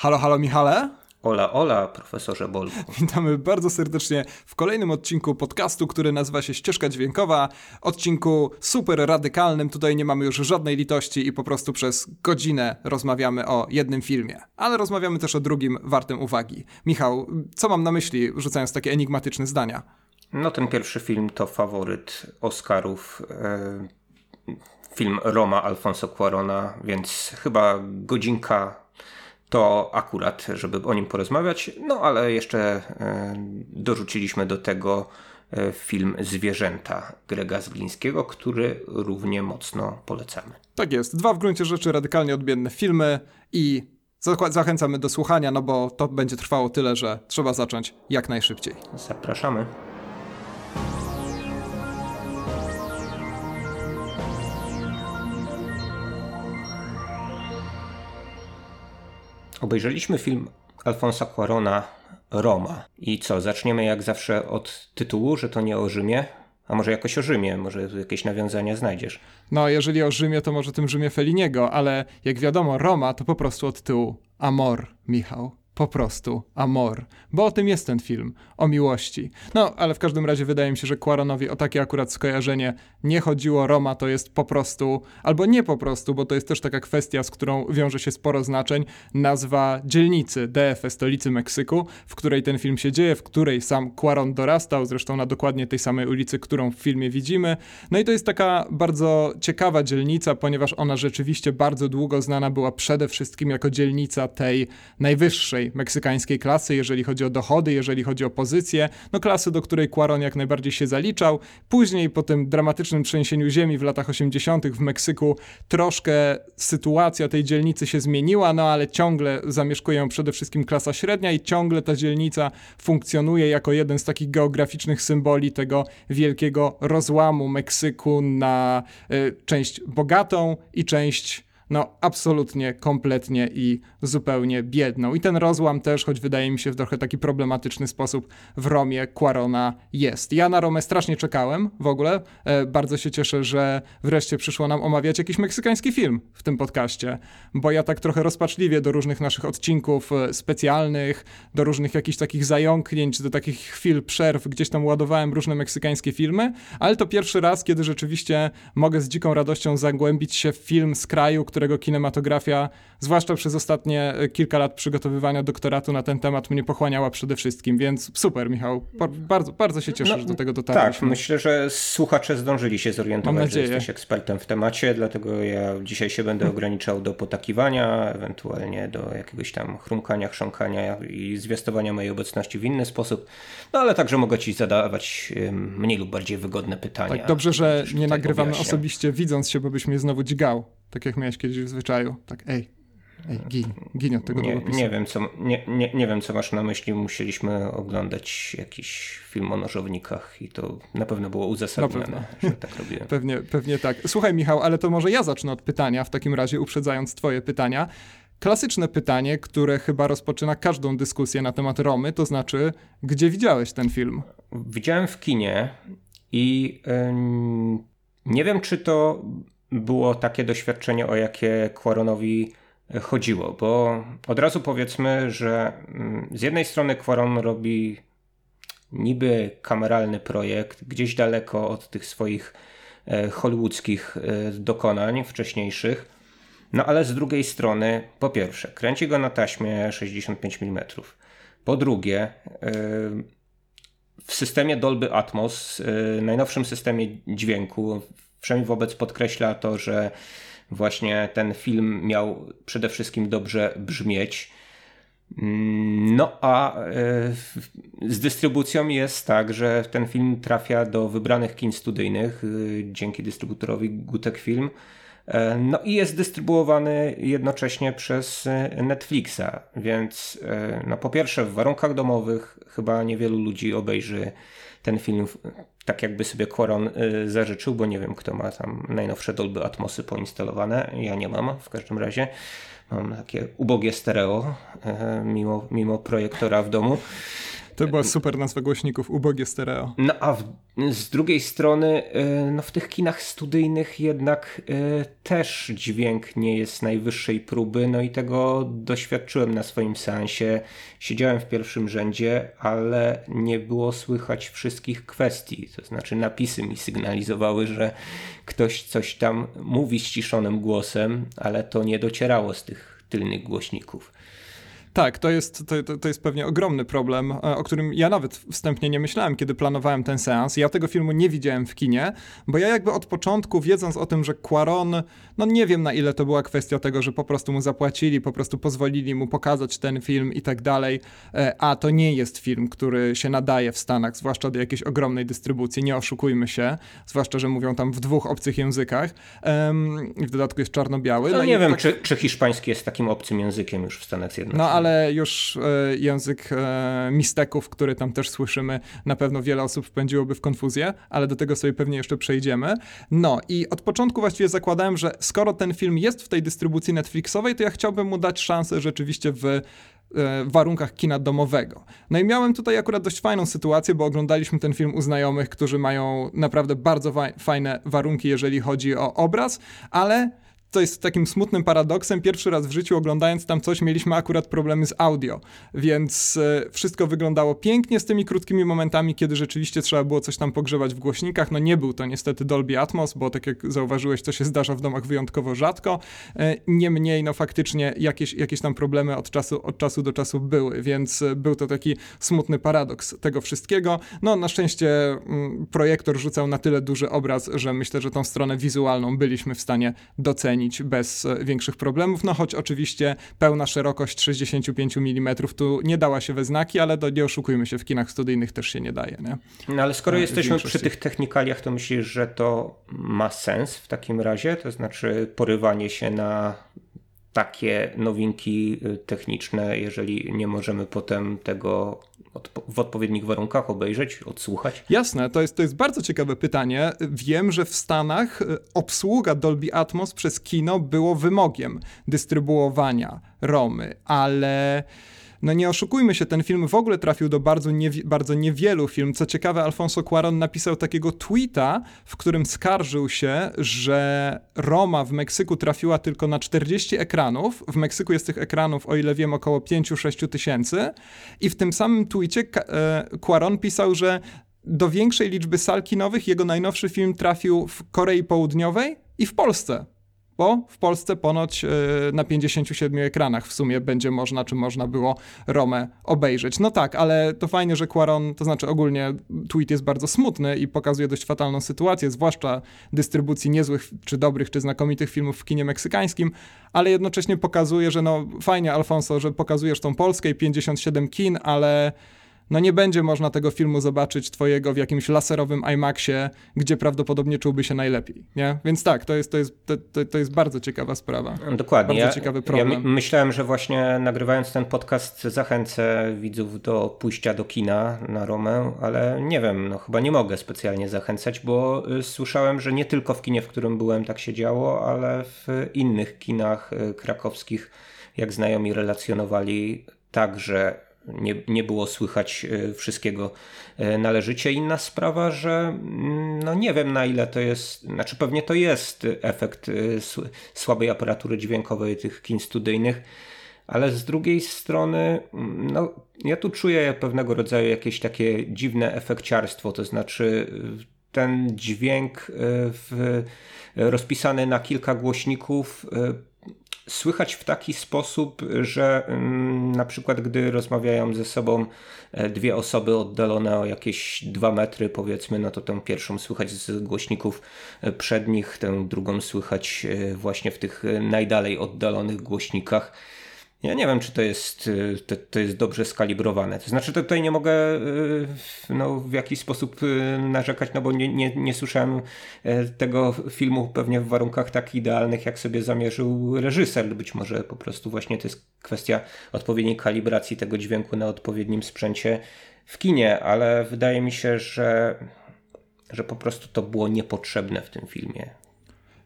Halo, halo Michale. Ola, ola, profesorze Bolku. Witamy bardzo serdecznie w kolejnym odcinku podcastu, który nazywa się Ścieżka Dźwiękowa. Odcinku super radykalnym. Tutaj nie mamy już żadnej litości i po prostu przez godzinę rozmawiamy o jednym filmie. Ale rozmawiamy też o drugim wartym uwagi. Michał, co mam na myśli, rzucając takie enigmatyczne zdania? No, ten pierwszy film to faworyt Oscarów. E, film Roma Alfonso Cuarona, więc chyba godzinka to akurat, żeby o nim porozmawiać. No ale jeszcze e, dorzuciliśmy do tego e, film Zwierzęta Grega Zglińskiego, który równie mocno polecamy. Tak jest. Dwa w gruncie rzeczy radykalnie odmienne filmy i zachęcamy do słuchania, no bo to będzie trwało tyle, że trzeba zacząć jak najszybciej. Zapraszamy. Obejrzeliśmy film Alfonsa Cuarona Roma. I co, zaczniemy jak zawsze od tytułu, że to nie o Rzymie? A może jakoś o Rzymie, może jakieś nawiązania znajdziesz. No, jeżeli o Rzymie, to może tym Rzymie Feliniego, ale jak wiadomo, Roma to po prostu od tyłu Amor, Michał po prostu amor, bo o tym jest ten film, o miłości. No, ale w każdym razie wydaje mi się, że Quaronowi o takie akurat skojarzenie nie chodziło. Roma to jest po prostu, albo nie po prostu, bo to jest też taka kwestia, z którą wiąże się sporo znaczeń, nazwa dzielnicy DF, stolicy Meksyku, w której ten film się dzieje, w której sam Quaron dorastał, zresztą na dokładnie tej samej ulicy, którą w filmie widzimy. No i to jest taka bardzo ciekawa dzielnica, ponieważ ona rzeczywiście bardzo długo znana była przede wszystkim jako dzielnica tej najwyższej meksykańskiej klasy, jeżeli chodzi o dochody, jeżeli chodzi o pozycję, no klasy, do której Quaron jak najbardziej się zaliczał. Później po tym dramatycznym trzęsieniu ziemi w latach 80. w Meksyku troszkę sytuacja tej dzielnicy się zmieniła, no ale ciągle zamieszkuje ją przede wszystkim klasa średnia i ciągle ta dzielnica funkcjonuje jako jeden z takich geograficznych symboli tego wielkiego rozłamu Meksyku na y, część bogatą i część no absolutnie, kompletnie i zupełnie biedną. I ten rozłam też, choć wydaje mi się w trochę taki problematyczny sposób, w Romie Quarona jest. Ja na Romę strasznie czekałem w ogóle. E, bardzo się cieszę, że wreszcie przyszło nam omawiać jakiś meksykański film w tym podcaście, bo ja tak trochę rozpaczliwie do różnych naszych odcinków e, specjalnych, do różnych jakichś takich zająknięć, do takich chwil przerw, gdzieś tam ładowałem różne meksykańskie filmy, ale to pierwszy raz, kiedy rzeczywiście mogę z dziką radością zagłębić się w film z kraju, który którego kinematografia, zwłaszcza przez ostatnie e, kilka lat przygotowywania doktoratu na ten temat, mnie pochłaniała przede wszystkim, więc super, Michał. Bardzo, bardzo się cieszę, no, że do tego dotarliśmy. Tak, myślę, że słuchacze zdążyli się zorientować, że jesteś ekspertem w temacie, dlatego ja dzisiaj się będę ograniczał do potakiwania, ewentualnie do jakiegoś tam chrumkania, chrząkania i zwiastowania mojej obecności w inny sposób, no ale także mogę ci zadawać mniej lub bardziej wygodne pytania. Tak, dobrze, że nie nagrywamy osobiście widząc się, bo byś mnie znowu dźgał. Tak jak miałeś kiedyś w zwyczaju. Tak, ej, ej, gin, gin od tego nie, nie wiem, co, nie, nie, nie wiem, co masz na myśli. Musieliśmy oglądać jakiś film o nożownikach i to na pewno było uzasadnione, że tak robiłem. pewnie, pewnie tak. Słuchaj, Michał, ale to może ja zacznę od pytania, w takim razie uprzedzając twoje pytania. Klasyczne pytanie, które chyba rozpoczyna każdą dyskusję na temat Romy, to znaczy, gdzie widziałeś ten film? Widziałem w kinie i yy, nie wiem, czy to było takie doświadczenie, o jakie Quaronowi chodziło, bo od razu powiedzmy, że mm, z jednej strony Quaron robi niby kameralny projekt gdzieś daleko od tych swoich e, hollywoodzkich e, dokonań wcześniejszych, no ale z drugiej strony, po pierwsze, kręci go na taśmie 65 mm. Po drugie, e, w systemie Dolby Atmos, najnowszym systemie dźwięku, Przynajmniej wobec podkreśla to, że właśnie ten film miał przede wszystkim dobrze brzmieć. Mm, no a e, z dystrybucją jest tak, że ten film trafia do wybranych kin studyjnych e, dzięki dystrybutorowi Gutek Film. E, no i jest dystrybuowany jednocześnie przez Netflixa, więc no po pierwsze w warunkach domowych chyba niewielu ludzi obejrzy ten film tak jakby sobie Quaron zażyczył, bo nie wiem kto ma tam najnowsze Dolby Atmosy poinstalowane. Ja nie mam w każdym razie. Mam takie ubogie stereo, mimo, mimo projektora w domu. To była super nazwa głośników, ubogie stereo. No a w, z drugiej strony, y, no w tych kinach studyjnych jednak y, też dźwięk nie jest najwyższej próby, no i tego doświadczyłem na swoim seansie. Siedziałem w pierwszym rzędzie, ale nie było słychać wszystkich kwestii, to znaczy napisy mi sygnalizowały, że ktoś coś tam mówi ściszonym głosem, ale to nie docierało z tych tylnych głośników. Tak, to jest, to, to jest pewnie ogromny problem, e, o którym ja nawet wstępnie nie myślałem, kiedy planowałem ten seans. Ja tego filmu nie widziałem w kinie, bo ja jakby od początku, wiedząc o tym, że Quaron, no nie wiem na ile to była kwestia tego, że po prostu mu zapłacili, po prostu pozwolili mu pokazać ten film i tak dalej, e, a to nie jest film, który się nadaje w Stanach, zwłaszcza do jakiejś ogromnej dystrybucji, nie oszukujmy się, zwłaszcza, że mówią tam w dwóch obcych językach i w dodatku jest czarno-biały. No, no nie wiem, tak... czy, czy hiszpański jest takim obcym językiem już w Stanach Zjednoczonych. No ale już e, język e, misteków, który tam też słyszymy, na pewno wiele osób wpędziłoby w konfuzję, ale do tego sobie pewnie jeszcze przejdziemy. No i od początku właściwie zakładałem, że skoro ten film jest w tej dystrybucji Netflixowej, to ja chciałbym mu dać szansę rzeczywiście w e, warunkach kina domowego. No i miałem tutaj akurat dość fajną sytuację, bo oglądaliśmy ten film u znajomych, którzy mają naprawdę bardzo fajne warunki, jeżeli chodzi o obraz, ale to jest takim smutnym paradoksem. Pierwszy raz w życiu oglądając tam coś, mieliśmy akurat problemy z audio, więc e, wszystko wyglądało pięknie z tymi krótkimi momentami, kiedy rzeczywiście trzeba było coś tam pogrzebać w głośnikach. No nie był to niestety Dolby Atmos, bo tak jak zauważyłeś, to się zdarza w domach wyjątkowo rzadko. E, niemniej, no faktycznie jakieś, jakieś tam problemy od czasu, od czasu do czasu były, więc e, był to taki smutny paradoks tego wszystkiego. No na szczęście mm, projektor rzucał na tyle duży obraz, że myślę, że tą stronę wizualną byliśmy w stanie docenić bez e, większych problemów, no choć oczywiście pełna szerokość 65 mm tu nie dała się we znaki, ale do, nie oszukujmy się, w kinach studyjnych też się nie daje. Nie? No ale skoro no, jesteśmy przy tych technikaliach, to myślisz, że to ma sens w takim razie? To znaczy porywanie się na takie nowinki y, techniczne, jeżeli nie możemy potem tego w odpowiednich warunkach obejrzeć, odsłuchać? Jasne, to jest, to jest bardzo ciekawe pytanie. Wiem, że w Stanach y, obsługa Dolby Atmos przez kino było wymogiem dystrybuowania Romy, ale no nie oszukujmy się, ten film w ogóle trafił do bardzo, bardzo niewielu film. Co ciekawe, Alfonso Cuaron napisał takiego tweeta, w którym skarżył się, że Roma w Meksyku trafiła tylko na 40 ekranów. W Meksyku jest tych ekranów, o ile wiem, około 5-6 tysięcy. I w tym samym tweetie e, Cuaron pisał, że do większej liczby sal kinowych jego najnowszy film trafił w Korei Południowej i w Polsce bo w Polsce ponoć e, na 57 ekranach w sumie będzie można, czy można było Romę obejrzeć. No tak, ale to fajnie, że Quaron, to znaczy ogólnie tweet jest bardzo smutny i pokazuje dość fatalną sytuację, zwłaszcza dystrybucji niezłych, czy dobrych, czy znakomitych filmów w kinie meksykańskim, ale jednocześnie pokazuje, że no fajnie Alfonso, że pokazujesz tą Polskę i 57 kin, ale no nie będzie można tego filmu zobaczyć twojego w jakimś laserowym IMAXie, gdzie prawdopodobnie czułby się najlepiej, nie? Więc tak, to jest, to jest, to, to jest bardzo ciekawa sprawa. Dokładnie. Bardzo ja, ciekawy problem. Ja myślałem, że właśnie nagrywając ten podcast zachęcę widzów do pójścia do kina na Romę, ale nie wiem, no chyba nie mogę specjalnie zachęcać, bo y, słyszałem, że nie tylko w kinie, w którym byłem tak się działo, ale w innych kinach y, krakowskich, jak znajomi relacjonowali, także nie, nie było słychać e, wszystkiego e, należycie. Inna sprawa, że mm, no nie wiem na ile to jest, znaczy pewnie to jest efekt e, słabej aparatury dźwiękowej tych kin studyjnych, ale z drugiej strony mm, no, ja tu czuję pewnego rodzaju jakieś takie dziwne efekciarstwo, to znaczy ten dźwięk w, rozpisany na kilka głośników słychać w taki sposób, że mm, na przykład gdy rozmawiają ze sobą e, dwie osoby oddalone o jakieś dwa metry powiedzmy, no to tę pierwszą słychać z głośników e, przednich, tę drugą słychać e, właśnie w tych najdalej oddalonych głośnikach. Ja nie wiem, czy to jest, y, to, to jest dobrze skalibrowane. To znaczy, to tutaj nie mogę y, no, w jakiś sposób y, narzekać, no bo nie, nie, nie słyszałem tego filmu pewnie w warunkach tak idealnych, jak sobie zamierzył reżyser. Być może po prostu właśnie to jest kwestia odpowiedniej kalibracji tego dźwięku na odpowiednim sprzęcie w kinie, ale wydaje mi się, że, że po prostu to było niepotrzebne w tym filmie.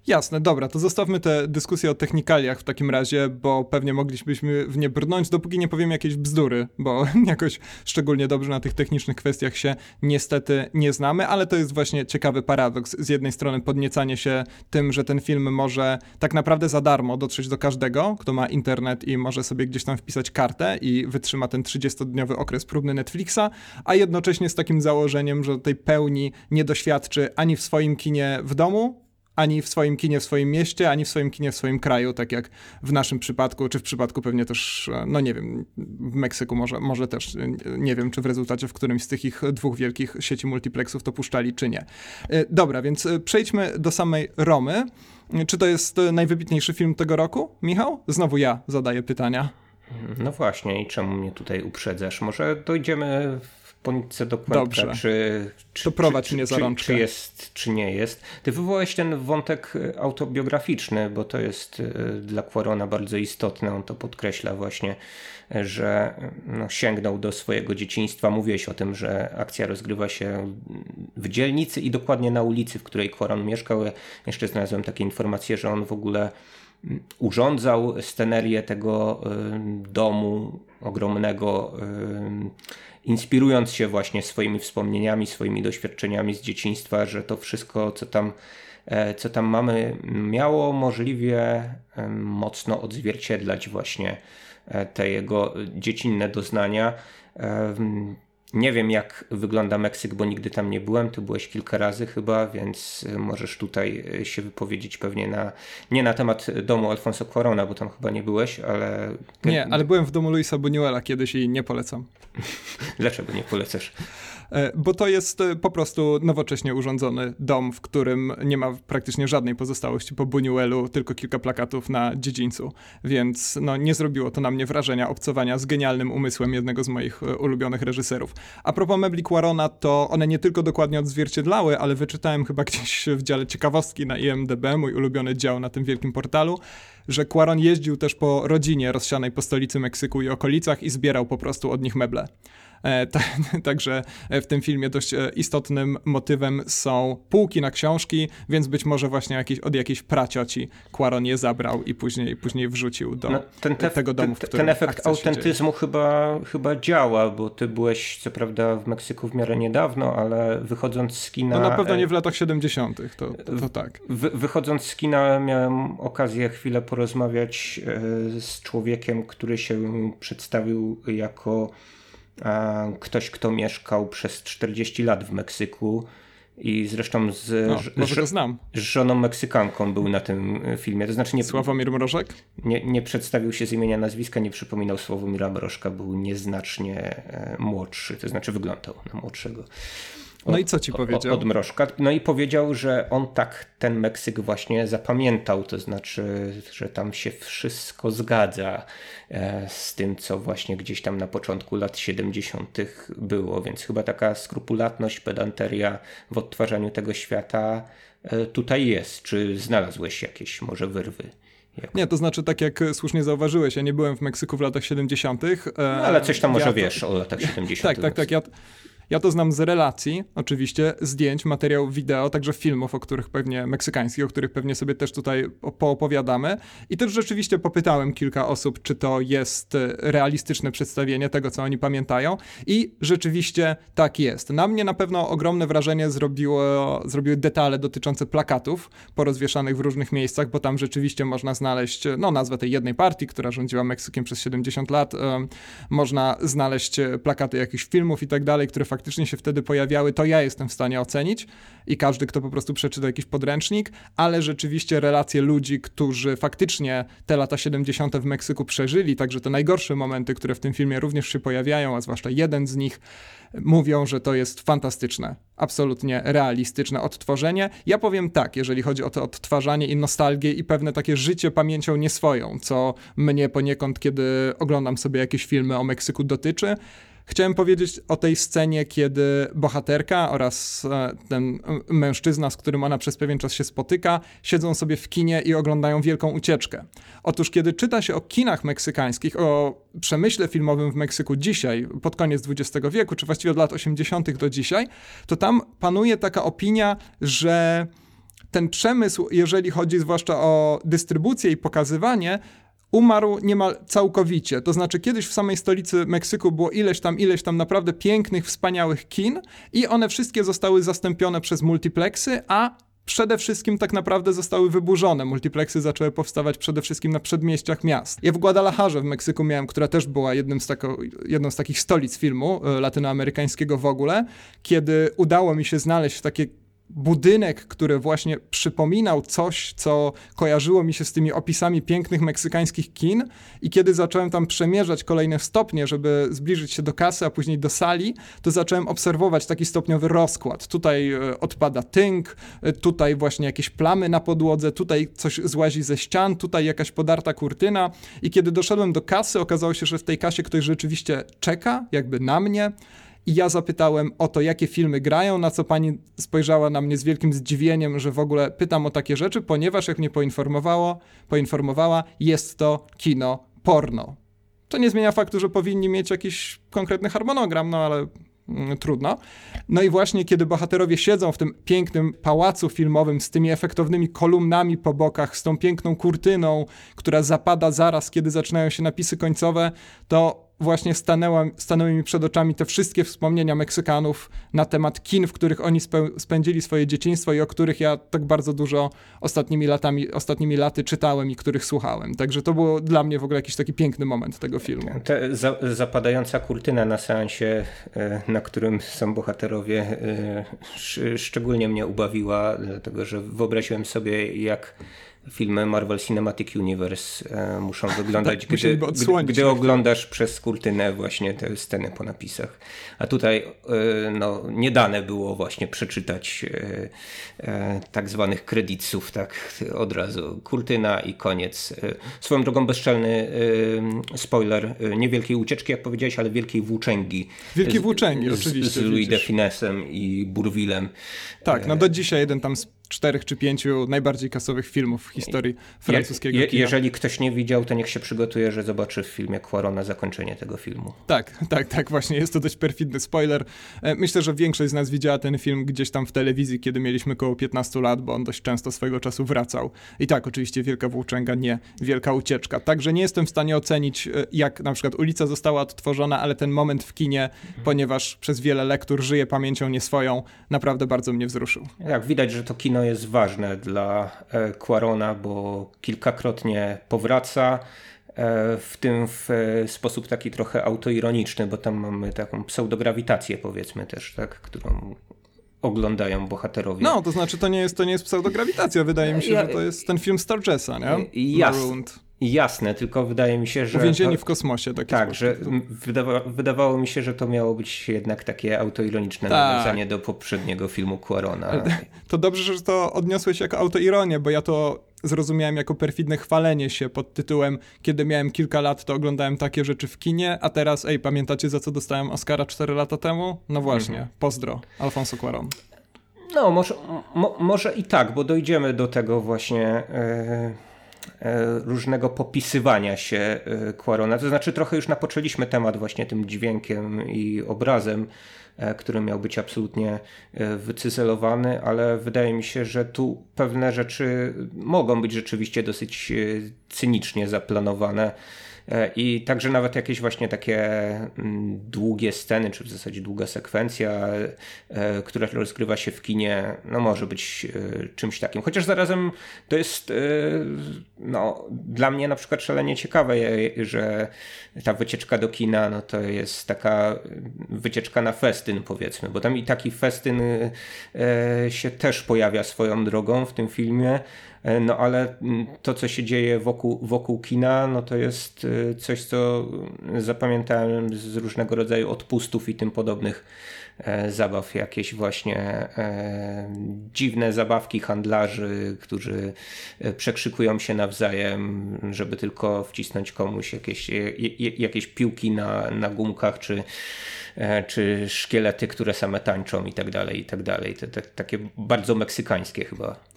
Jasne, dobra, to zostawmy tę dyskusję o technikaliach w takim razie, bo pewnie moglibyśmy w nie brnąć, dopóki nie powiemy jakieś bzdury, bo jakoś szczególnie dobrze na tych technicznych kwestiach się niestety nie znamy, ale to jest właśnie ciekawy paradoks. Z jednej strony podniecanie się tym, że ten film może tak naprawdę za darmo dotrzeć do każdego, kto ma internet i może sobie gdzieś tam wpisać kartę i wytrzyma ten 30-dniowy okres próbny Netflixa, a jednocześnie z takim założeniem, że tej pełni nie doświadczy ani w swoim kinie w domu, ani w swoim kinie w swoim mieście, ani w swoim kinie w swoim kraju, tak jak w naszym przypadku, czy w przypadku pewnie też, no nie wiem, w Meksyku może, może też, nie wiem, czy w rezultacie w którymś z tych ich dwóch wielkich sieci multiplexów to puszczali, czy nie. E, dobra, więc e, przejdźmy do samej Romy. Czy to jest najwybitniejszy film tego roku, Michał? Znowu ja zadaję pytania. No właśnie, i czemu mnie tutaj uprzedzasz? Może dojdziemy poniczce do kłębka, czy, czy, to czy, mnie za rączkę. Czy, jest, czy nie jest. Ty wywołałeś ten wątek e, autobiograficzny, bo to jest e, dla Quarona bardzo istotne. On to podkreśla właśnie, e, że no, sięgnął do swojego dzieciństwa. Mówiłeś o tym, że akcja rozgrywa się w dzielnicy i dokładnie na ulicy, w której Quaron mieszkał. Ja jeszcze znalazłem takie informacje, że on w ogóle urządzał scenerię tego domu ogromnego inspirując się właśnie swoimi wspomnieniami, swoimi doświadczeniami z dzieciństwa, że to wszystko, co tam, e, co tam mamy, miało możliwie mocno odzwierciedlać właśnie e, te jego dziecinne doznania. Nie wiem, jak wygląda Meksyk, bo nigdy tam nie byłem. Ty byłeś kilka razy chyba, więc y, możesz tutaj y, się wypowiedzieć pewnie na, nie na temat domu Alfonso Cuarona, bo tam chyba nie byłeś, ale... Nie, ale byłem w domu Luisa Buñuela kiedyś i nie polecam. Dlaczego nie polecasz? E, bo to jest e, po prostu nowocześnie urządzony dom, w którym nie ma praktycznie żadnej pozostałości po Buñuelu, tylko kilka plakatów na dziedzińcu, więc no, nie zrobiło to na mnie wrażenia obcowania z genialnym umysłem jednego z moich ulubionych reżyserów. A propos mebli Quarona, to one nie tylko dokładnie odzwierciedlały, ale wyczytałem chyba gdzieś w dziale ciekawostki na IMDB, mój ulubiony dział na tym wielkim portalu, że Quaron jeździł też po rodzinie rozsianej po stolicy Meksyku i okolicach i zbierał po prostu od nich meble. E, także w tym filmie dość e, istotnym motywem są półki na książki, więc być może właśnie jakieś, od jakiejś pracioci Quaron je zabrał i później, później wrzucił do no, ten tef, tego domu, w którym Ten efekt autentyzmu chyba, chyba działa, bo ty byłeś co prawda w Meksyku w miarę niedawno, ale wychodząc z kina... No na pewno nie w latach 70. To, to, to tak. Wy, wychodząc z kina miałem okazję chwilę porozmawiać e, z człowiekiem, który się przedstawił jako ktoś, kto mieszkał przez 40 lat w Meksyku i zresztą z, no, może znam. z żoną Meksykanką był na tym filmie. To znaczy nie, Sławomir Mrożek? Nie, nie przedstawił się z imienia nazwiska, nie przypominał Sławomira Mrożka, był nieznacznie e, młodszy, to znaczy wyglądał na młodszego. No i co ci powiedział? Od Mrożka. No i powiedział, że on tak ten Meksyk właśnie zapamiętał, to znaczy, że tam się wszystko zgadza e, z tym, co właśnie gdzieś tam na początku lat 70. było, więc chyba taka skrupulatność, pedanteria w odtwarzaniu tego świata e, tutaj jest. Czy znalazłeś jakieś może wyrwy? Jak... Nie, to znaczy tak jak słusznie zauważyłeś, ja nie byłem w Meksyku w latach 70. E, no, ale coś tam może ja wiesz to... o latach 70. tak, tak, tak. Ja, ja to znam z relacji, oczywiście, zdjęć, materiałów wideo, także filmów, o których pewnie, meksykańskich, o których pewnie sobie też tutaj poopowiadamy. I też rzeczywiście popytałem kilka osób, czy to jest e, realistyczne przedstawienie tego, co oni pamiętają. I rzeczywiście tak jest. Na mnie na pewno ogromne wrażenie zrobiło, zrobiły detale dotyczące plakatów porozwieszanych w różnych miejscach, bo tam rzeczywiście można znaleźć, no, nazwę tej jednej partii, która rządziła Meksykiem przez 70 lat. można znaleźć plakaty jakichś filmów i tak dalej, które faktycznie się wtedy pojawiały, to ja jestem w stanie ocenić i każdy, kto po prostu przeczyta jakiś podręcznik, ale rzeczywiście relacje ludzi, którzy faktycznie te lata 70. w Meksyku przeżyli, także te najgorsze momenty, które w tym filmie również się pojawiają, a zwłaszcza jeden z nich, mówią, że to jest fantastyczne, absolutnie realistyczne odtworzenie. Ja powiem tak, jeżeli chodzi o to odtwarzanie i nostalgię i pewne takie życie pamięcią nieswoją, co mnie poniekąd, kiedy oglądam sobie jakieś filmy o Meksyku dotyczy, Chciałem powiedzieć o tej scenie, kiedy bohaterka oraz e, ten mężczyzna, z którym ona przez pewien czas się spotyka, siedzą sobie w kinie i oglądają wielką ucieczkę. Otóż, kiedy czyta się o kinach meksykańskich, o przemyśle filmowym w Meksyku dzisiaj, pod koniec XX wieku, czy właściwie od lat 80. do dzisiaj, to tam panuje taka opinia, że ten przemysł, jeżeli chodzi zwłaszcza o dystrybucję i pokazywanie, umarł niemal całkowicie. To znaczy, kiedyś w samej stolicy Meksyku było ileś tam, ileś tam naprawdę pięknych, wspaniałych kin i one wszystkie zostały zastąpione przez multiplexy, a przede wszystkim tak naprawdę zostały wyburzone. Multiplexy zaczęły powstawać przede wszystkim na przedmieściach miast. Ja w Guadalajarze w Meksyku miałem, która też była jednym z tako, jedną z takich stolic filmu e, latynoamerykańskiego w ogóle, kiedy udało mi się znaleźć takie budynek, który właśnie przypominał coś, co kojarzyło mi się z tymi opisami pięknych meksykańskich kin. I kiedy zacząłem tam przemierzać kolejne stopnie, żeby zbliżyć się do kasy, a później do sali, to zacząłem obserwować taki stopniowy rozkład. Tutaj e, odpada tynk, e, tutaj właśnie jakieś plamy na podłodze, tutaj coś złazi ze ścian, tutaj jakaś podarta kurtyna. I kiedy doszedłem do kasy, okazało się, że w tej kasie ktoś rzeczywiście czeka, jakby na mnie, i ja zapytałem o to, jakie filmy grają, na co pani spojrzała na mnie z wielkim zdziwieniem, że w ogóle pytam o takie rzeczy, ponieważ jak mnie poinformowało, poinformowała, jest to kino porno. To nie zmienia faktu, że powinni mieć jakiś konkretny harmonogram, no ale mm, trudno. No i właśnie kiedy bohaterowie siedzą w tym pięknym pałacu filmowym z tymi efektownymi kolumnami po bokach, z tą piękną kurtyną, która zapada zaraz, kiedy zaczynają się napisy końcowe, to właśnie stanęła, stanęły mi przed oczami te wszystkie wspomnienia Meksykanów na temat kin, w których oni spędzili swoje dzieciństwo i o których ja tak bardzo dużo ostatnimi latami, ostatnimi laty czytałem i których słuchałem. Także to było dla mnie w ogóle jakiś taki piękny moment tego filmu. Ta za, zapadająca kurtyna na seansie, e, na którym są bohaterowie, e, szczególnie mnie ubawiła, dlatego że wyobraziłem sobie, jak filmy Marvel Cinematic Universe e, muszą wyglądać, tak, gdy, gdy, oglądasz przez kurtynę właśnie te sceny po napisach. A tutaj e, no, nie dane było właśnie przeczytać e, tak zwanych kredytów, tak od razu. Kurtyna i koniec. Swoją drogą bezczelny spoiler, niewielkiej ucieczki, jak powiedziałeś, ale wielkiej włóczęgi. Wielkiej włóczęgi, z, oczywiście. Z Louis de Finesem i Burwillem. Tak, no do dzisiaj jeden tam czterech czy pięciu najbardziej kasowych filmów w historii francuskiego je, je, Jeżeli ktoś nie widział, to niech się przygotuje, że zobaczy w filmie Quarona zakończenie tego filmu. Tak, tak, tak, właśnie. Jest to dość perfidny spoiler. E, myślę, że większość z nas widziała ten film gdzieś tam w telewizji, kiedy mieliśmy około 15 lat, bo on dość często swego czasu wracał. I tak, oczywiście Wielka Włóczęga, nie Wielka Ucieczka. Także nie jestem w stanie ocenić, e, jak na przykład ulica została odtworzona, ale ten moment w kinie, ponieważ przez wiele lektur żyje pamięcią nie swoją, naprawdę bardzo mnie wzruszył. Jak widać, że to kino jest ważne dla e, Quarona, bo kilkakrotnie powraca. E, w tym w e, sposób taki trochę autoironiczny, bo tam mamy taką pseudograwitację, powiedzmy też, tak, którą oglądają bohaterowie. No, to znaczy to nie jest, to nie jest pseudograwitacja. Wydaje mi się, ja, że to jest ten film Stargessa, nie? Jasne. Jasne, tylko wydaje mi się, że. Uwięzieni to, w kosmosie. Taki tak, że wydawa, wydawało mi się, że to miało być jednak takie autoironiczne tak. nawiązanie do poprzedniego filmu Quarona. To dobrze, że to odniosłeś jako autoironię, bo ja to zrozumiałem jako perfidne chwalenie się pod tytułem Kiedy miałem kilka lat, to oglądałem takie rzeczy w kinie, a teraz, ej, pamiętacie za co dostałem Oscara 4 lata temu? No właśnie, mhm. pozdro, Alfonso Cuarón. No, może, mo, może i tak, bo dojdziemy do tego właśnie. Yy różnego popisywania się Quarona. To znaczy trochę już napoczęliśmy temat właśnie tym dźwiękiem i obrazem, e, który miał być absolutnie e, wycyzelowany, ale wydaje mi się, że tu pewne rzeczy mogą być rzeczywiście dosyć cynicznie zaplanowane E, I także nawet jakieś właśnie takie mm, długie sceny, czy w zasadzie długa sekwencja, e, która rozgrywa się w kinie, no może być e, czymś takim. Chociaż zarazem to jest no, dla mnie na przykład szalenie ciekawe, że ta wycieczka do kina no to jest taka wycieczka na festyn powiedzmy, bo tam i taki festyn się też pojawia swoją drogą w tym filmie. E, no ale mm, to, co się dzieje wokół, wokół kina, no to jest e, coś, co zapamiętałem z różnego rodzaju odpustów i tym podobnych e, zabaw, jakieś właśnie e, dziwne zabawki handlarzy, którzy przekrzykują się nawzajem, żeby tylko wcisnąć komuś jakieś, jakieś piłki na, na gumkach, czy, czy szkielety, które same tańczą i tak dalej, i tak dalej. Te, te, takie bardzo meksykańskie chyba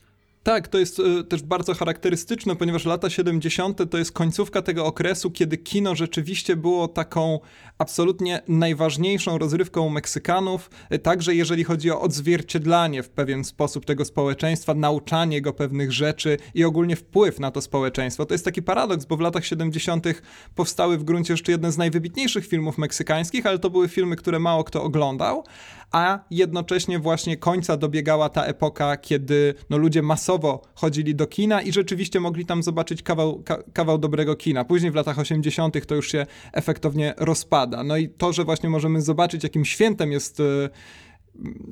Tak, to jest y, też bardzo charakterystyczne, ponieważ lata 70. to jest końcówka tego okresu, kiedy kino rzeczywiście było taką absolutnie najważniejszą rozrywką Meksykanów, y, także jeżeli chodzi o odzwierciedlanie w pewien sposób tego społeczeństwa, nauczanie go pewnych rzeczy i ogólnie wpływ na to społeczeństwo. To jest taki paradoks, bo w latach 70. powstały w gruncie rzeczy jedne z najwybitniejszych filmów meksykańskich, ale to były filmy, które mało kto oglądał, a jednocześnie właśnie końca dobiegała ta epoka, kiedy no, ludzie masowo chodzili do kina i rzeczywiście mogli tam zobaczyć kawał, ka, kawał dobrego kina. Później w latach 80. to już się efektownie rozpada. No i to, że właśnie możemy zobaczyć, jakim świętem jest. Yy,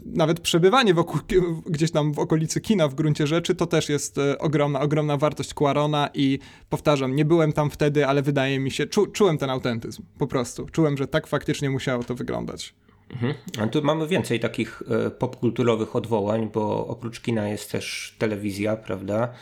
nawet przebywanie wokół, gdzieś tam w okolicy kina w gruncie rzeczy, to też jest e, ogromna, ogromna wartość Quarona i powtarzam, nie byłem tam wtedy, ale wydaje mi się, czu, czułem ten autentyzm, po prostu. Czułem, że tak faktycznie musiało to wyglądać. Mhm. A tu mamy więcej takich e, popkulturowych odwołań, bo oprócz kina jest też telewizja, prawda?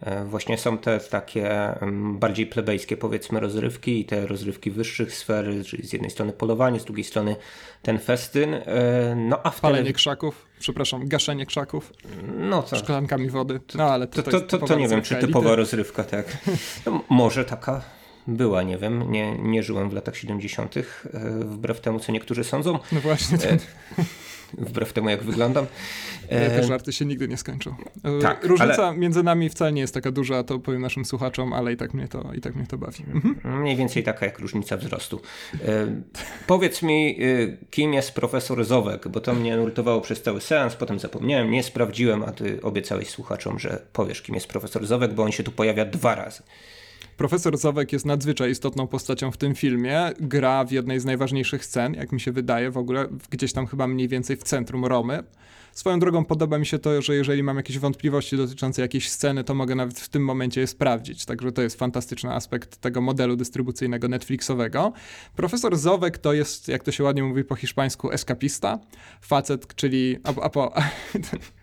E, właśnie są te takie bardziej plebejskie, powiedzmy, rozrywki i te rozrywki wyższych sfer, czyli z jednej strony polowanie, z drugiej strony ten festyn. E, no a w Palenie tele... krzaków, przepraszam, gaszenie krzaków. No to. Szklankami wody. No ale to, to, to, to nie wiem, czy typowa rozrywka, tak. No, może taka była, nie wiem, nie, nie żyłem w latach 70., e, wbrew temu, co niektórzy sądzą. No właśnie. E, wbrew temu, jak wyglądam. Te żarty się nigdy nie skończą. E, tak, Różnica ale... między nami wcale nie jest taka duża, to powiem naszym słuchaczom, ale i tak mnie to, i tak mnie to bawi. Mhm. Mniej więcej taka jak różnica wzrostu. powiedz mi, kim jest profesor Zowek, bo to mnie nurtowało przez cały seans, potem zapomniałem, nie sprawdziłem, a ty obiecałeś słuchaczom, że powiesz, kim jest profesor Zowek, bo on się tu pojawia dwa razy. Profesor Zowek jest nadzwyczaj istotną postacią w tym filmie. Gra w jednej z najważniejszych scen, jak mi się wydaje, w ogóle gdzieś tam chyba mniej więcej w centrum Romy. Swoją drogą podoba mi się to, że jeżeli mam jakieś wątpliwości dotyczące jakiejś sceny, to mogę nawet w tym momencie je sprawdzić. Także to jest fantastyczny aspekt tego modelu dystrybucyjnego Netflixowego. Profesor Zowek to jest, jak to się ładnie mówi po hiszpańsku, eskapista. Facet, czyli. A, a po,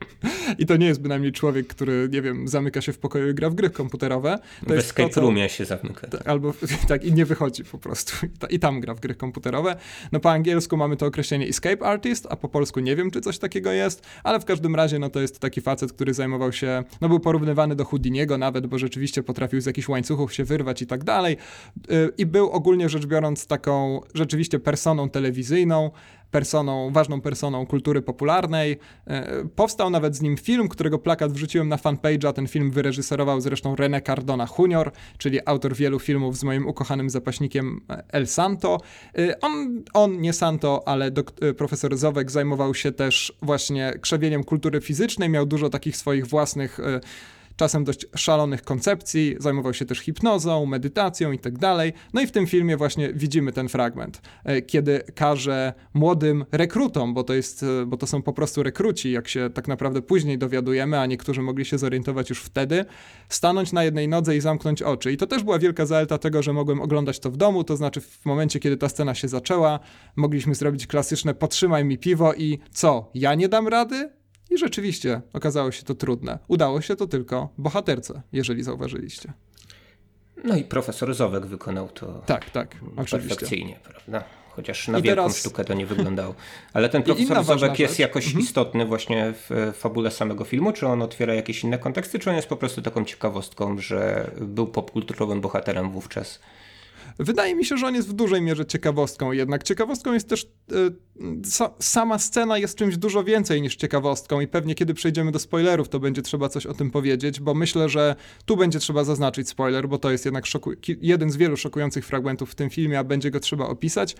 I to nie jest bynajmniej człowiek, który, nie wiem, zamyka się w pokoju i gra w gry komputerowe. To w escape roomie się zamyka. Albo tak, i nie wychodzi po prostu. I, I tam gra w gry komputerowe. No po angielsku mamy to określenie escape artist, a po polsku nie wiem, czy coś takiego jest ale w każdym razie no to jest taki facet, który zajmował się, no był porównywany do Houdiniego nawet, bo rzeczywiście potrafił z jakichś łańcuchów się wyrwać i tak dalej y, i był ogólnie rzecz biorąc taką rzeczywiście personą telewizyjną, personą, ważną personą kultury popularnej. E, powstał nawet z nim film, którego plakat wrzuciłem na fanpage'a. Ten film wyreżyserował zresztą René Cardona Jr., czyli autor wielu filmów z moim ukochanym zapaśnikiem e, El Santo. E, on, on nie Santo, ale profesor Zowek zajmował się też właśnie krzewieniem kultury fizycznej, miał dużo takich swoich własnych czasem dość szalonych koncepcji, zajmował się też hipnozą, medytacją i tak. No i w tym filmie właśnie widzimy ten fragment, e, kiedy każe młodym rekrutom, bo to jest, e, bo to są po prostu rekruci, jak się tak naprawdę później dowiadujemy, a niektórzy mogli się zorientować już wtedy, stanąć na jednej nodze i zamknąć oczy. I to też była wielka zaleta tego, że mogłem oglądać to w domu, to znaczy w momencie, kiedy ta scena się zaczęła, mogliśmy zrobić klasyczne potrzymaj mi piwo i co, ja nie dam rady? I rzeczywiście okazało się to trudne. Udało się to tylko bohaterce, jeżeli zauważyliście. No i profesor Zowek wykonał to tak, tak, perfekcyjnie, prawda? Chociaż na I wielką teraz... sztukę to nie wyglądało. Ale ten profesor Zowek jest jakoś mhm. istotny właśnie w fabule samego filmu? Czy on otwiera jakieś inne konteksty, czy on jest po prostu taką ciekawostką, że był popkulturowym bohaterem wówczas? Wydaje mi się, że on jest w dużej mierze ciekawostką, jednak ciekawostką jest też sa, sama scena jest czymś dużo więcej niż ciekawostką i pewnie kiedy przejdziemy do spoilerów, to będzie trzeba coś o tym powiedzieć, bo myślę, że tu będzie trzeba zaznaczyć spoiler, bo to jest jednak jeden z wielu szokujących fragmentów w tym filmie, a będzie go trzeba opisać.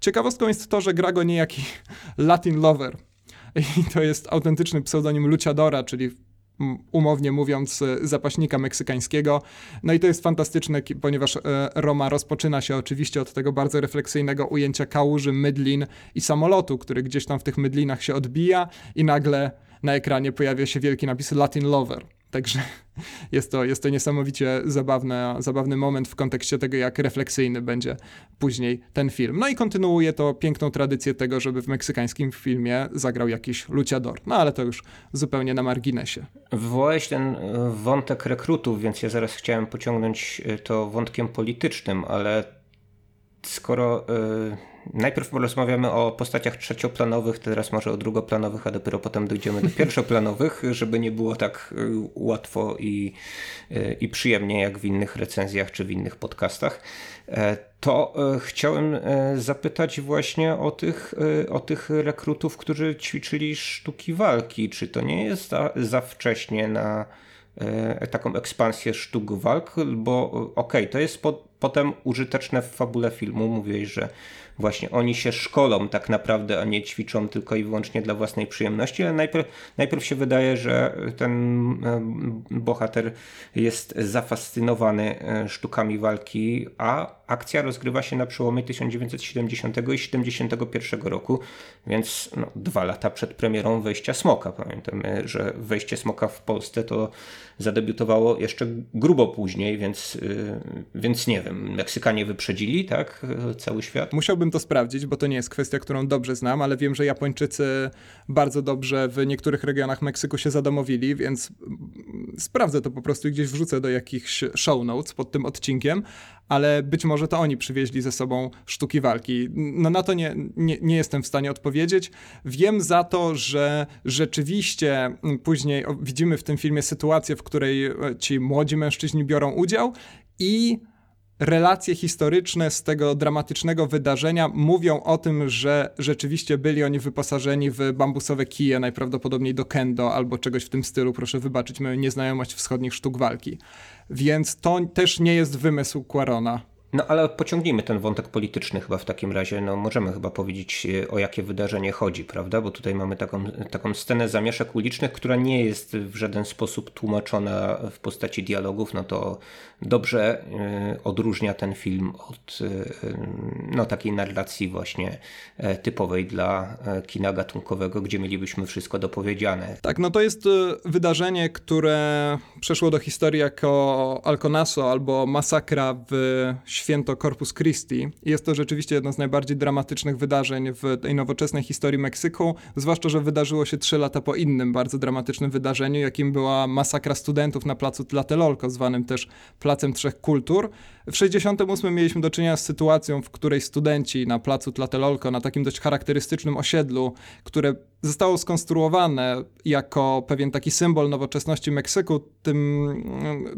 Ciekawostką jest to, że gra go niejaki Latin Lover. I to jest autentyczny pseudonim Luciadora, czyli umownie mówiąc, e, zapaśnika meksykańskiego. No i to jest fantastyczne, ponieważ e, Roma rozpoczyna się oczywiście od tego bardzo refleksyjnego ujęcia kałuży, mydlin i samolotu, który gdzieś tam w tych mydlinach się odbija i nagle na ekranie pojawia się wielki napis Latin Lover. Także jest to, jest to niesamowicie zabawne, zabawny moment w kontekście tego, jak refleksyjny będzie później ten film. No i kontynuuje to piękną tradycję tego, żeby w meksykańskim filmie zagrał jakiś luciador. No ale to już zupełnie na marginesie. Wywołałeś ten e, wątek rekrutów, więc ja zaraz chciałem pociągnąć e, to wątkiem politycznym, ale skoro y, najpierw rozmawiamy o postaciach trzecioplanowych, teraz może o drugoplanowych, a dopiero potem dojdziemy do pierwszoplanowych, żeby nie było tak y, łatwo i, y, i przyjemnie jak w innych recenzjach czy w innych podcastach, e, to e, chciałem e, zapytać właśnie o tych, o tych rekrutów, którzy ćwiczyli sztuki walki. Czy to nie jest za, za wcześnie na taką ekspansję sztuk walk? Bo okej, okay, to jest po, potem użyteczne w fabule filmu. Mówiłeś, że właśnie oni się szkolą tak naprawdę, a nie ćwiczą tylko i wyłącznie dla własnej przyjemności, ale najpierw, najpierw się wydaje, że ten bohater jest zafascynowany e, sztukami walki, a akcja rozgrywa się na przełomie 1970 i 71 roku, więc no, dwa lata przed premierą wejścia Smoka. Pamiętamy, że wejście Smoka w Polsce to zadebiutowało jeszcze grubo później, więc, y, więc nie wiem, Meksykanie wyprzedzili, tak, cały świat? Musiałbym to sprawdzić, bo to nie jest kwestia, którą dobrze znam, ale wiem, że Japończycy bardzo dobrze w niektórych regionach Meksyku się zadomowili, więc sprawdzę to po prostu i gdzieś wrzucę do jakichś show notes pod tym odcinkiem, ale być może to oni przywieźli ze sobą sztuki walki. No na to nie, nie, nie jestem w stanie odpowiedzieć. Wiem za to, że rzeczywiście później widzimy w tym filmie sytuację, w której e, ci młodzi mężczyźni biorą udział i relacje historyczne z tego dramatycznego wydarzenia mówią o tym, że rzeczywiście byli oni wyposażeni w bambusowe kije, najprawdopodobniej do kendo albo czegoś w tym stylu. Proszę wybaczyć moją nieznajomość wschodnich sztuk walki. Więc to też nie jest wymysł Quarona. No ale pociągnijmy ten wątek polityczny chyba w takim razie. No możemy chyba powiedzieć e, o jakie wydarzenie chodzi, prawda? Bo tutaj mamy taką, taką scenę zamieszek ulicznych, która nie jest w żaden sposób tłumaczona w postaci dialogów. No to dobrze e, odróżnia ten film od e, no, takiej narracji właśnie typowej dla kina gatunkowego, gdzie mielibyśmy wszystko dopowiedziane. Tak, no to jest wydarzenie, które przeszło do historii jako Alconaso albo masakra w święto Corpus Christi. Jest to rzeczywiście jedno z najbardziej dramatycznych wydarzeń w tej nowoczesnej historii Meksyku, zwłaszcza, że wydarzyło się trzy lata po innym bardzo dramatycznym wydarzeniu, jakim była masakra studentów na placu Tlatelolco, zwanym też Placem Trzech Kultur. W 68 mieliśmy do czynienia z sytuacją, w której studenci na placu Tlatelolco, na takim dość charakterystycznym osiedlu, które zostało skonstruowane jako pewien taki symbol nowoczesności Meksyku, tym,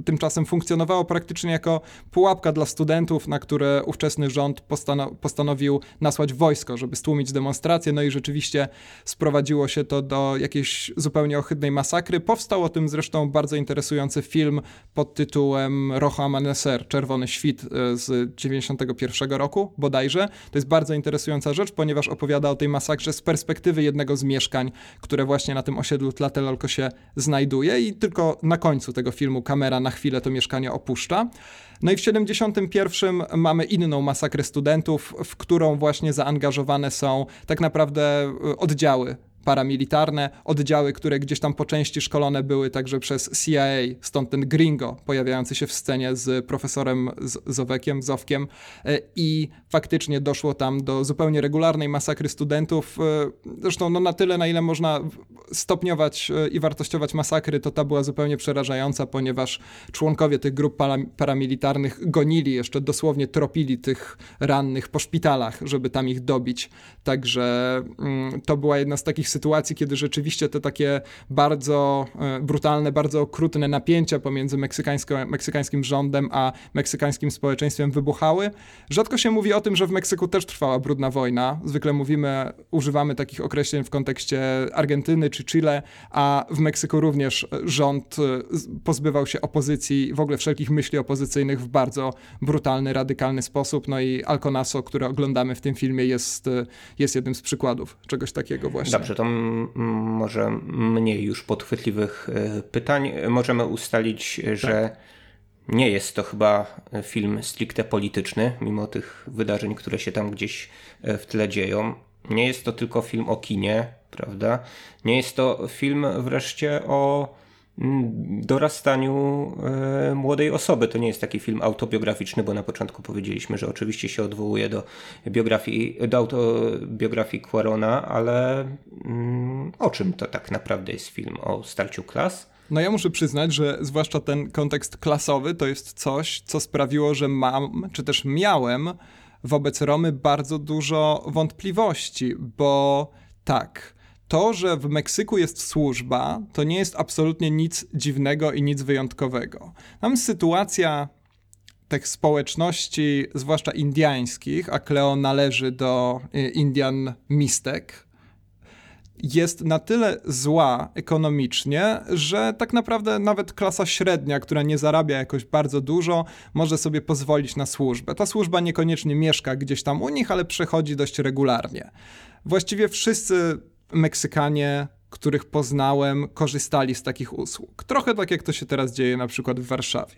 tymczasem funkcjonowało praktycznie jako pułapka dla studentów, na które ówczesny rząd postano postanowił nasłać wojsko, żeby stłumić demonstracje, no i rzeczywiście sprowadziło się to do jakiejś zupełnie ohydnej masakry. Powstał o tym zresztą bardzo interesujący film pod tytułem Rojo Amanecer, Czerwony Świt e, z 91 roku bodajże. To jest bardzo interesująca rzecz, ponieważ opowiada o tej masakrze z perspektywy jednego z mieszkań, które właśnie na tym osiedlu Tlatelolco się znajduje i tylko na końcu tego filmu kamera na chwilę to mieszkanie opuszcza. No i w 71 mamy inną masakrę studentów, w którą właśnie zaangażowane są tak naprawdę e, oddziały paramilitarne, oddziały, które gdzieś tam po części szkolone były także przez CIA, stąd ten gringo pojawiający się w scenie z profesorem Zowekiem, Zowkiem e, i faktycznie doszło tam do zupełnie regularnej masakry studentów. E, zresztą no, na tyle, na ile można stopniować e, i wartościować masakry, to ta była zupełnie przerażająca, ponieważ członkowie tych grup paramilitarnych gonili, jeszcze dosłownie tropili tych rannych po szpitalach, żeby tam ich dobić. Także mm, to była jedna z takich sytuacji, kiedy rzeczywiście te takie bardzo e, brutalne, bardzo okrutne napięcia pomiędzy meksykańskim rządem a meksykańskim społeczeństwem wybuchały. Rzadko się mówi o tym, że w Meksyku też trwała brudna wojna. Zwykle mówimy, używamy takich określeń w kontekście Argentyny czy Chile, a w Meksyku również rząd e, pozbywał się opozycji, w ogóle wszelkich myśli opozycyjnych w bardzo brutalny, radykalny sposób. No i Alconaso, które oglądamy w tym filmie, jest, e, jest jednym z przykładów czegoś takiego właśnie. Dobrze, może mniej już podchwytliwych e, pytań. Możemy ustalić, że tak. nie jest to chyba film stricte polityczny, mimo tych wydarzeń, które się tam gdzieś e, w tle dzieją. Nie jest to tylko film o kinie, prawda? Nie jest to film wreszcie o dorastaniu e, młodej osoby. To nie jest taki film autobiograficzny, bo na początku powiedzieliśmy, że oczywiście się odwołuje do biografii, do autobiografii Quarona, ale mm, o czym to tak naprawdę jest film? O starciu klas? No ja muszę przyznać, że zwłaszcza ten kontekst klasowy to jest coś, co sprawiło, że mam, czy też miałem wobec Romy bardzo dużo wątpliwości, bo tak, to, że w Meksyku jest służba, to nie jest absolutnie nic dziwnego i nic wyjątkowego. Tam sytuacja tych społeczności, zwłaszcza indiańskich, a Kleo należy do y, Indian Mistek, jest na tyle zła ekonomicznie, że tak naprawdę nawet klasa średnia, która nie zarabia jakoś bardzo dużo, może sobie pozwolić na służbę. Ta służba niekoniecznie mieszka gdzieś tam u nich, ale przechodzi dość regularnie. Właściwie wszyscy Meksykanie których poznałem, korzystali z takich usług. Trochę tak jak to się teraz dzieje na przykład w Warszawie.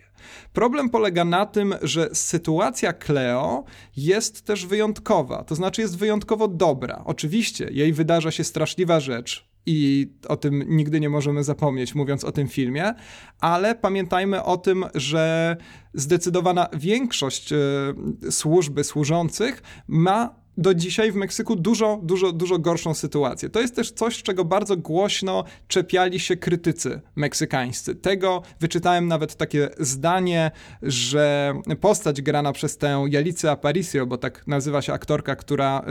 Problem polega na tym, że sytuacja Cleo jest też wyjątkowa, to znaczy jest wyjątkowo dobra. Oczywiście jej wydarza się straszliwa rzecz, i o tym nigdy nie możemy zapomnieć, mówiąc o tym filmie, ale pamiętajmy o tym, że zdecydowana większość y, służby służących ma do dzisiaj w Meksyku dużo, dużo, dużo gorszą sytuację. To jest też coś, czego bardzo głośno czepiali się krytycy meksykańscy. Tego wyczytałem nawet takie zdanie, że postać grana przez tę Jalicę Aparicio, bo tak nazywa się aktorka, która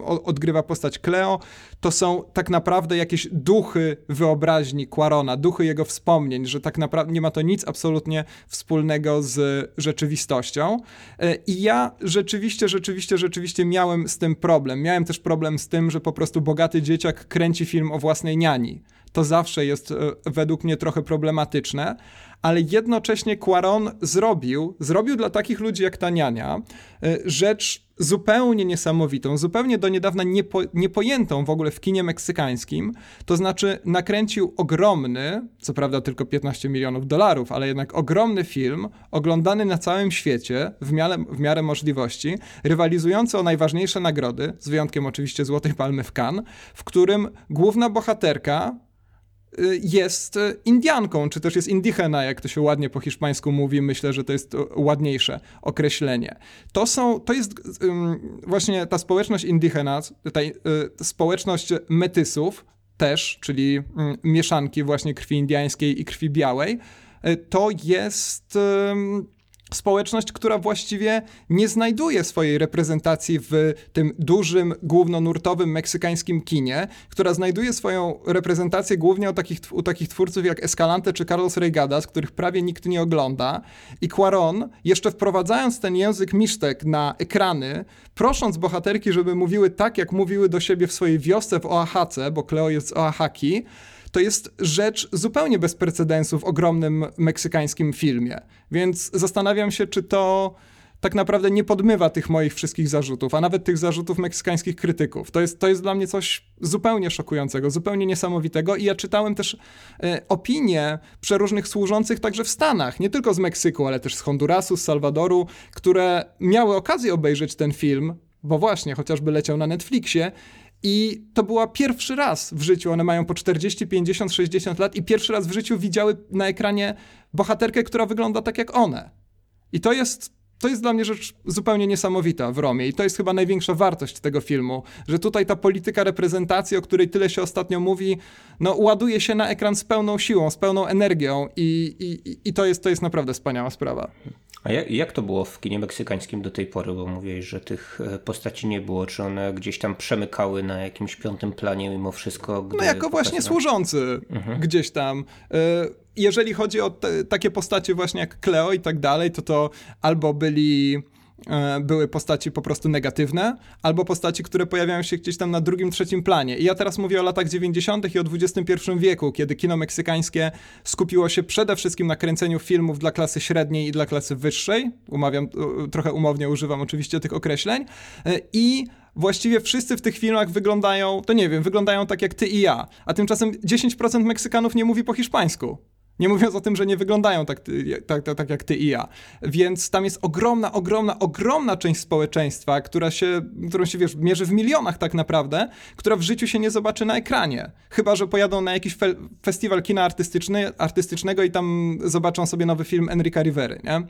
y, odgrywa postać Cleo, to są tak naprawdę jakieś duchy wyobraźni Quarona, duchy jego wspomnień, że tak naprawdę nie ma to nic absolutnie wspólnego z rzeczywistością. Y, I ja rzeczywiście, rzeczywiście, rzeczywiście miałem miałem z tym problem. Miałem też problem z tym, że po prostu bogaty dzieciak kręci film o własnej niani. To zawsze jest e, według mnie trochę problematyczne, ale jednocześnie Quaron zrobił, zrobił dla takich ludzi jak ta niania e, rzecz zupełnie niesamowitą, zupełnie do niedawna niepo, niepojętą w ogóle w kinie meksykańskim. To znaczy nakręcił ogromny, co prawda tylko 15 milionów dolarów, ale jednak ogromny film, oglądany na całym świecie w miarę, w miarę możliwości, rywalizujący o najważniejsze nagrody, z wyjątkiem oczywiście Złotej Palmy w Cannes, w którym główna bohaterka jest y, Indianką, czy też jest indigena, jak to się ładnie po hiszpańsku mówi. Myślę, że to jest ładniejsze określenie. To są, to jest właśnie ta społeczność indigena, ta y, społeczność metysów też, czyli mieszanki właśnie krwi indiańskiej i krwi białej. To jest społeczność, która właściwie nie znajduje swojej reprezentacji w tym dużym, głównonurtowym meksykańskim kinie, która znajduje swoją reprezentację głównie u takich, u takich twórców jak Escalante czy Carlos Reigadas, których prawie nikt nie ogląda. I Quaron, jeszcze wprowadzając ten język misztek na ekrany, prosząc bohaterki, żeby mówiły tak, jak mówiły do siebie w swojej wiosce w Oaxace, bo Cleo jest z Oaxaki, to jest rzecz zupełnie bez precedensu w ogromnym meksykańskim filmie. Więc zastanawiam się, czy to tak naprawdę nie podmywa tych moich wszystkich zarzutów, a nawet tych zarzutów meksykańskich krytyków. To jest, to jest dla mnie coś zupełnie szokującego, zupełnie niesamowitego. I ja czytałem też e, opinie przeróżnych służących także w Stanach, nie tylko z Meksyku, ale też z Hondurasu, z Salwadoru, które miały okazję obejrzeć ten film, bo właśnie chociażby leciał na Netflixie i to była pierwszy raz w życiu, one mają po 40, 50, 60 lat i pierwszy raz w życiu widziały na ekranie bohaterkę, która wygląda tak jak one. I to jest, to jest dla mnie rzecz zupełnie niesamowita w Romie i to jest chyba największa wartość tego filmu, że tutaj ta polityka reprezentacji, o której tyle się ostatnio mówi, no ładuje się na ekran z pełną siłą, z pełną energią i, i, i to, jest, to jest naprawdę wspaniała sprawa. A jak, jak, to było w kinie meksykańskim do tej pory? Bo mówiłeś, że tych e, postaci nie było. Czy one gdzieś tam przemykały na jakimś piątym planie mimo wszystko? No jako właśnie służący mhm. gdzieś tam. E, jeżeli chodzi o te, takie postacie właśnie jak Cleo i tak dalej, to to albo byli były postaci po prostu negatywne, albo postaci, które pojawiają się gdzieś tam na drugim, trzecim planie. I ja teraz mówię o latach 90. i o XXI wieku, kiedy kino meksykańskie skupiło się przede wszystkim na kręceniu filmów dla klasy średniej i dla klasy wyższej. Umawiam, trochę umownie używam oczywiście tych określeń. E, I właściwie wszyscy w tych filmach wyglądają, to nie wiem, wyglądają tak jak ty i ja. A tymczasem 10% Meksykanów nie mówi po hiszpańsku. Nie mówiąc o tym, że nie wyglądają tak, tak, tak, tak, jak ty i ja. Więc tam jest ogromna, ogromna, ogromna część społeczeństwa, która się, którą się, wiesz, mierzy w milionach tak naprawdę, która w życiu się nie zobaczy na ekranie. Chyba, że pojadą na jakiś fe festiwal kina artystyczny, artystycznego i tam zobaczą sobie nowy film Enrica Rivery, nie?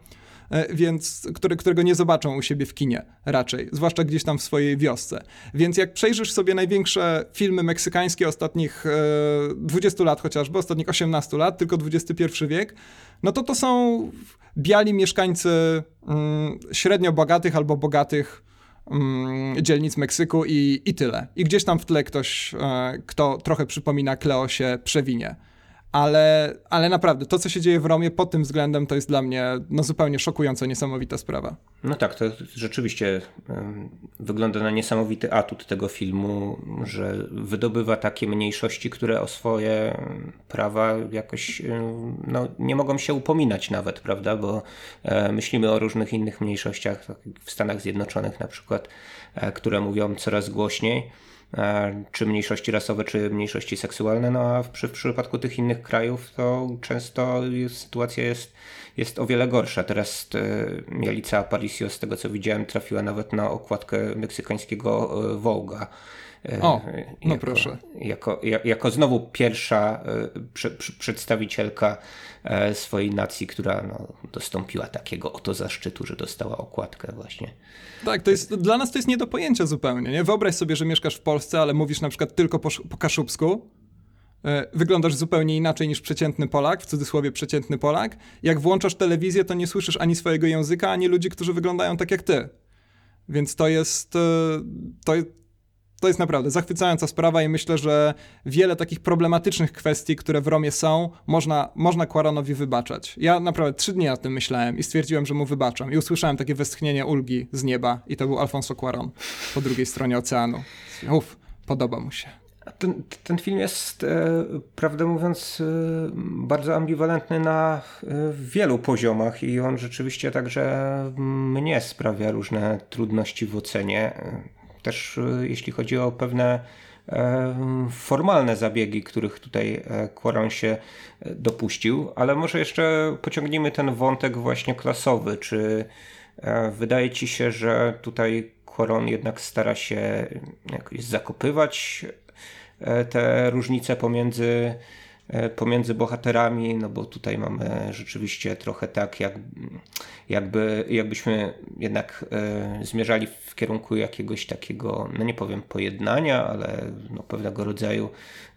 E, więc, który, którego nie zobaczą u siebie w kinie raczej, zwłaszcza gdzieś tam w swojej wiosce. Więc jak przejrzysz sobie największe filmy meksykańskie ostatnich e, 20 lat chociażby, ostatnich 18 lat, tylko XXI wiek, no to to są biali mieszkańcy mm, średnio bogatych albo bogatych mm, dzielnic Meksyku i, i tyle. I gdzieś tam w tle ktoś, e, kto trochę przypomina Kleo się przewinie ale, ale naprawdę to, co się dzieje w Romie pod tym względem, to jest dla mnie no, zupełnie szokująca, niesamowita sprawa. No tak, to rzeczywiście wygląda na niesamowity atut tego filmu, że wydobywa takie mniejszości, które o swoje prawa jakoś no, nie mogą się upominać nawet, prawda? Bo e, myślimy o różnych innych mniejszościach, w Stanach Zjednoczonych na przykład, e, które mówią coraz głośniej czy mniejszości rasowe, czy mniejszości seksualne, no a w, przy, w przypadku tych innych krajów to często jest, sytuacja jest, jest o wiele gorsza. Teraz e, Mielica Aparicio, z tego co widziałem, trafiła nawet na okładkę meksykańskiego e, Vogue'a. E, o, no jako, proszę. Jako, jako znowu pierwsza prze, przedstawicielka swojej nacji, która no, dostąpiła takiego oto zaszczytu, że dostała okładkę właśnie tak, to jest, dla nas to jest nie do pojęcia zupełnie. Nie? Wyobraź sobie, że mieszkasz w Polsce, ale mówisz na przykład tylko po, po kaszubsku. E, wyglądasz zupełnie inaczej niż przeciętny Polak, w cudzysłowie przeciętny Polak. Jak włączasz telewizję, to nie słyszysz ani swojego języka, ani ludzi, którzy wyglądają tak jak ty. Więc to jest, e, to, to jest naprawdę zachwycająca sprawa i myślę, że wiele takich problematycznych kwestii, które w Romie są, można, można Quaronowi wybaczać. Ja naprawdę trzy dni o tym myślałem i stwierdziłem, że mu wybaczam. I usłyszałem takie westchnienie ulgi z nieba i to był Alfonso Cuaron po drugiej stronie oceanu. Uff, podoba mu się. Ten, ten film jest, e, prawdę mówiąc, e, bardzo ambiwalentny na e, wielu poziomach i on rzeczywiście także mnie sprawia różne trudności w ocenie też e, jeśli chodzi o pewne e, formalne zabiegi, których tutaj Quaron e, się dopuścił, ale może jeszcze pociągnijmy ten wątek właśnie klasowy. Czy wydaje ci się, że tutaj Quaron jednak stara się jakoś zakopywać te różnice pomiędzy pomiędzy bohaterami, no bo tutaj mamy rzeczywiście trochę tak, jak, jakby, jakbyśmy jednak e, zmierzali w kierunku jakiegoś takiego, no nie powiem pojednania, ale no pewnego rodzaju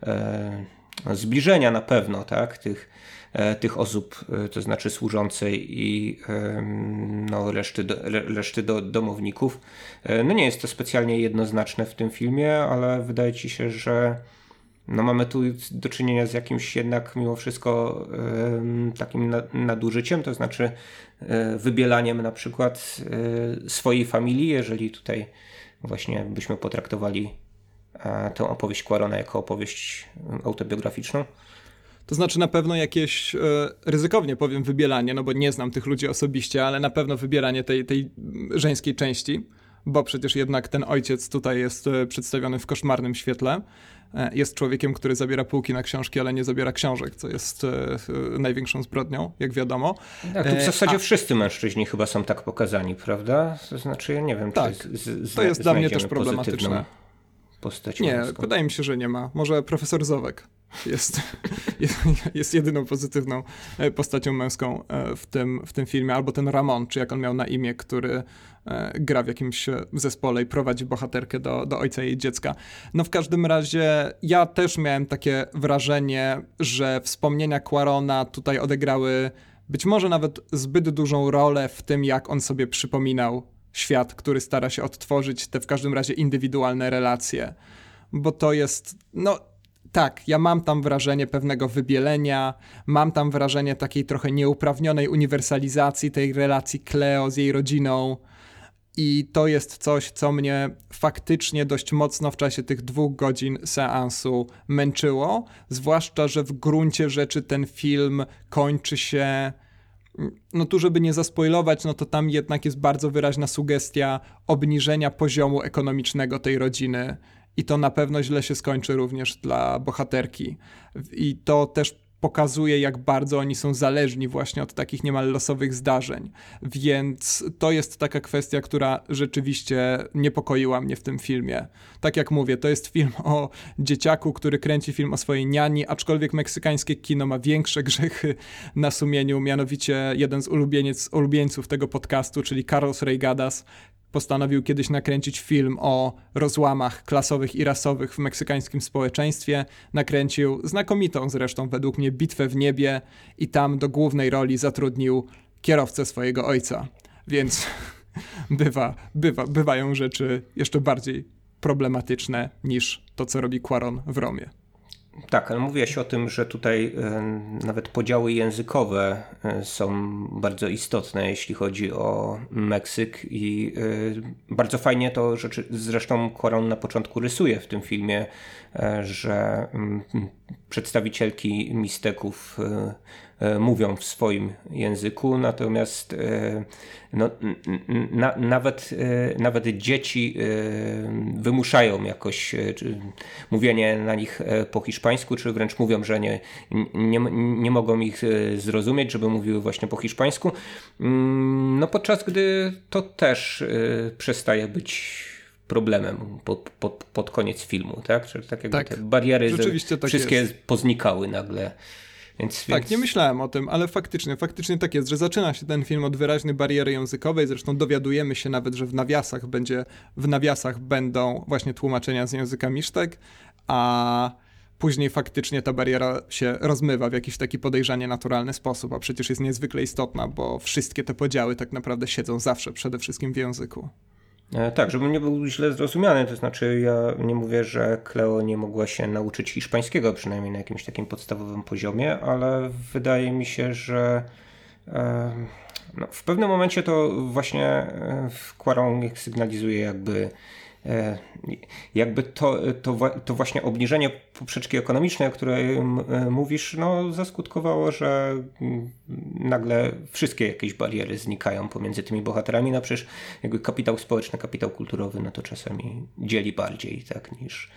e, zbliżenia na pewno, tak, tych, tych osób, to znaczy służącej i no, reszty, do, reszty do, domowników. No nie jest to specjalnie jednoznaczne w tym filmie, ale wydaje ci się, że no mamy tu do czynienia z jakimś jednak mimo wszystko takim nadużyciem, to znaczy e, wybielaniem na przykład e, swojej familii, jeżeli tutaj właśnie byśmy potraktowali e, tę opowieść Quarona jako opowieść autobiograficzną. To znaczy na pewno jakieś, ryzykownie powiem, wybielanie, no bo nie znam tych ludzi osobiście, ale na pewno wybieranie tej, tej żeńskiej części, bo przecież jednak ten ojciec tutaj jest przedstawiony w koszmarnym świetle. E, jest człowiekiem, który zabiera półki na książki, ale nie zabiera książek, co jest e, największą zbrodnią, jak wiadomo. Tak, tu w e, zasadzie A... wszyscy mężczyźni chyba są tak pokazani, prawda? To znaczy, ja nie wiem, tak, czy z, z, to jest dla mnie też problematyczne. Postać nie, wydaje mi się, że nie ma. Może profesor Zowek jest, jest jedyną pozytywną postacią męską w tym, w tym filmie, albo ten Ramon, czy jak on miał na imię, który E, gra w jakimś zespole i prowadzi bohaterkę do, do ojca jej dziecka. No w każdym razie ja też miałem takie wrażenie, że wspomnienia Quarona tutaj odegrały być może nawet zbyt dużą rolę w tym, jak on sobie przypominał świat, który stara się odtworzyć te w każdym razie indywidualne relacje. Bo to jest, no tak, ja mam tam wrażenie pewnego wybielenia, mam tam wrażenie takiej trochę nieuprawnionej uniwersalizacji tej relacji Cleo z jej rodziną. I to jest coś, co mnie faktycznie dość mocno w czasie tych dwóch godzin seansu męczyło. Zwłaszcza, że w gruncie rzeczy ten film kończy się. No tu, żeby nie zaspoilować, no to tam jednak jest bardzo wyraźna sugestia obniżenia poziomu ekonomicznego tej rodziny. I to na pewno źle się skończy również dla bohaterki. I to też pokazuje, jak bardzo oni są zależni właśnie od takich niemal losowych zdarzeń. Więc to jest taka kwestia, która rzeczywiście niepokoiła mnie w tym filmie. Tak jak mówię, to jest film o dzieciaku, który kręci film o swojej niani, aczkolwiek meksykańskie kino ma większe grzechy na sumieniu, mianowicie jeden z ulubieńców tego podcastu, czyli Carlos Reigadas, postanowił kiedyś nakręcić film o rozłamach klasowych i rasowych w meksykańskim społeczeństwie. Nakręcił znakomitą zresztą według mnie bitwę w niebie i tam do głównej roli zatrudnił kierowcę swojego ojca. Więc bywa, bywa, bywają rzeczy jeszcze bardziej problematyczne niż to, co robi Quaron w Romie. Tak, ale mówiłeś o tym, że tutaj e, nawet podziały językowe e, są bardzo istotne, jeśli chodzi o Meksyk i e, bardzo fajnie to rzeczy, zresztą Koron na początku rysuje w tym filmie, że mm, przedstawicielki Misteków mówią w swoim języku, natomiast e, no, na, nawet, e, nawet dzieci wymuszają jakoś mówienie na nich po hiszpańsku, czy wręcz mówią, że nie, nie, nie mogą ich zrozumieć, żeby mówiły właśnie po hiszpańsku. Mm, no podczas gdy to też przestaje być problemem pod, pod, pod koniec filmu, tak? Czyli tak jakby tak, te bariery tak wszystkie poznikały nagle. Więc, tak, nie myślałem o tym, ale faktycznie, faktycznie tak jest, że zaczyna się ten film od wyraźnej bariery językowej, zresztą dowiadujemy się nawet, że w nawiasach będzie, w nawiasach będą właśnie tłumaczenia z języka misztek, a później faktycznie ta bariera się rozmywa w jakiś taki podejrzanie naturalny sposób, a przecież jest niezwykle istotna, bo wszystkie te podziały tak naprawdę siedzą zawsze przede wszystkim w języku. E, tak, żebym nie był źle zrozumiany, to znaczy ja nie mówię, że Cleo nie mogła się nauczyć hiszpańskiego, przynajmniej na jakimś takim podstawowym poziomie, ale wydaje mi się, że e, no, w pewnym momencie to właśnie e, Quaron sygnalizuje jakby jakby to, to, to właśnie obniżenie poprzeczki ekonomicznej, o której e, mówisz, no, zaskutkowało, że nagle wszystkie jakieś bariery znikają pomiędzy tymi bohaterami. No przecież jakby kapitał społeczny, kapitał kulturowy, no to czasami dzieli bardziej, tak, niż,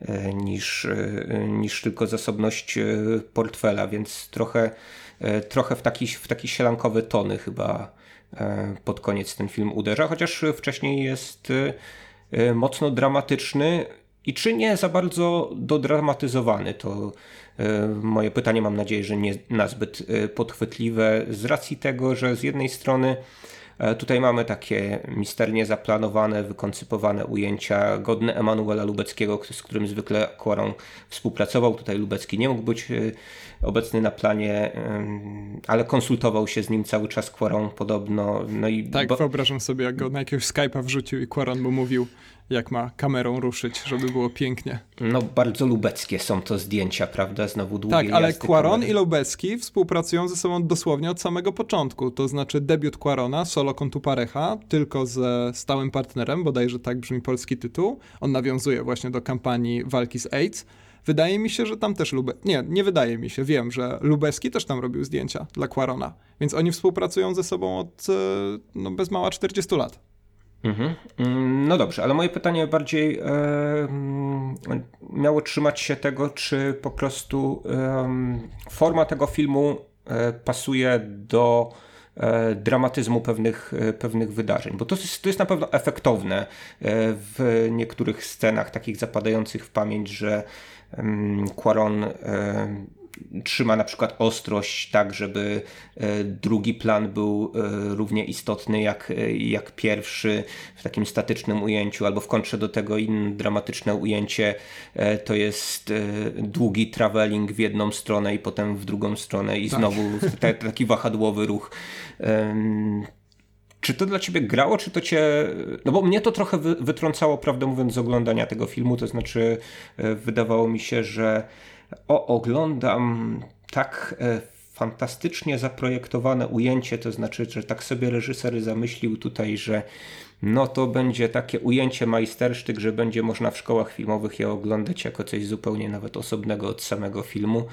e, niż, niż tylko zasobność portfela, więc trochę, trochę w taki, w taki sielankowy tony chyba pod koniec ten film uderza, chociaż wcześniej jest E, mocno dramatyczny i czy nie za bardzo dodramatyzowany. To e, moje pytanie mam nadzieję, że nie nazbyt e, podchwytliwe z racji tego, że z jednej strony Tutaj mamy takie misternie zaplanowane, wykoncypowane ujęcia godne Emanuela Lubeckiego, z którym zwykle Quaron współpracował. Tutaj Lubecki nie mógł być obecny na planie, ale konsultował się z nim cały czas Quaron podobno. No i tak, bo... wyobrażam sobie, jak go na jakiegoś Skype'a wrzucił i Quaron mu mówił, jak ma kamerą ruszyć, żeby było pięknie. No bardzo lubeckie są to zdjęcia, prawda? Znowu długie Tak, ale Quaron i Lubecki współpracują ze sobą dosłownie od samego początku. To znaczy debiut Quarona, solo kontu parecha, tylko ze stałym partnerem, bodajże tak brzmi polski tytuł. On nawiązuje właśnie do kampanii walki z AIDS. Wydaje mi się, że tam też Lube... Nie, nie wydaje mi się, wiem, że Lubeski też tam robił zdjęcia dla Quarona. Więc oni współpracują ze sobą od e, no, bez mała 40 lat. Mhm. Mm, no dobrze, ale moje pytanie bardziej e, miało trzymać się tego, czy po prostu e, forma tego filmu e, pasuje do e, dramatyzmu pewnych, e, pewnych wydarzeń, bo to jest, to jest na pewno efektowne e, w niektórych scenach takich zapadających w pamięć, że Quaron trzyma na przykład ostrość tak, żeby e, drugi plan był e, równie istotny jak, e, jak pierwszy w takim statycznym ujęciu, albo w kontrze do tego inne dramatyczne ujęcie to jest długi traveling w jedną stronę i potem w drugą stronę i tak. znowu taki wahadłowy ruch. Czy to dla ciebie grało, czy to cię. No bo mnie to trochę wytrącało, prawdę mówiąc, z oglądania tego filmu. To znaczy, wydawało mi się, że o, oglądam tak e, fantastycznie zaprojektowane ujęcie, to znaczy, że tak sobie reżyser zamyślił tutaj, że no to będzie takie ujęcie majstersztyk, że będzie można w szkołach filmowych je oglądać jako coś zupełnie nawet osobnego od samego filmu.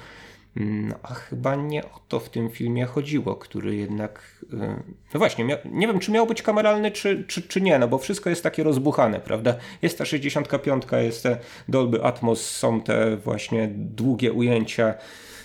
No, a chyba nie o to w tym filmie chodziło, który jednak. Y, no właśnie, nie wiem, czy miał być kameralny, czy, czy, czy nie, no bo wszystko jest takie rozbuchane, prawda? Jest ta 65, jest te Dolby Atmos, są te właśnie długie ujęcia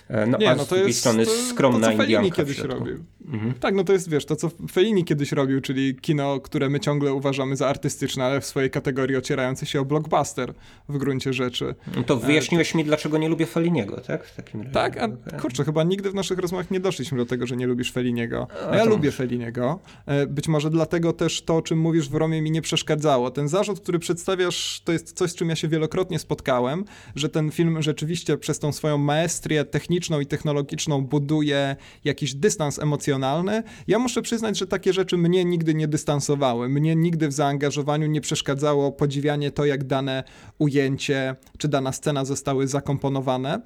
E, no, nie, a no z drugiej jest, strony skromna to, co Fellini kiedyś robił. Mhm. Tak, no to jest, wiesz, to co Fellini kiedyś robił, czyli kino, które my ciągle uważamy za artystyczne, ale w swojej kategorii ocierające się o blockbuster w gruncie rzeczy. No to wyjaśniłeś e, mi, dlaczego nie lubię Felliniego, tak? W takim razie. Tak, a kurczę, chyba nigdy w naszych rozmowach nie doszliśmy do tego, że nie lubisz Felliniego. A ja lubię Felliniego. E, być może dlatego też to, o czym mówisz w Romie mi nie przeszkadzało. Ten zarzut, który przedstawiasz, to jest coś, z czym ja się wielokrotnie spotkałem, że ten film rzeczywiście przez tą swoją maestrię techniczną i technologiczną buduje jakiś dystans emocjonalny, ja muszę przyznać, że takie rzeczy mnie nigdy nie dystansowały. Mnie nigdy w zaangażowaniu nie przeszkadzało podziwianie to, jak dane ujęcie czy dana scena zostały zakomponowane.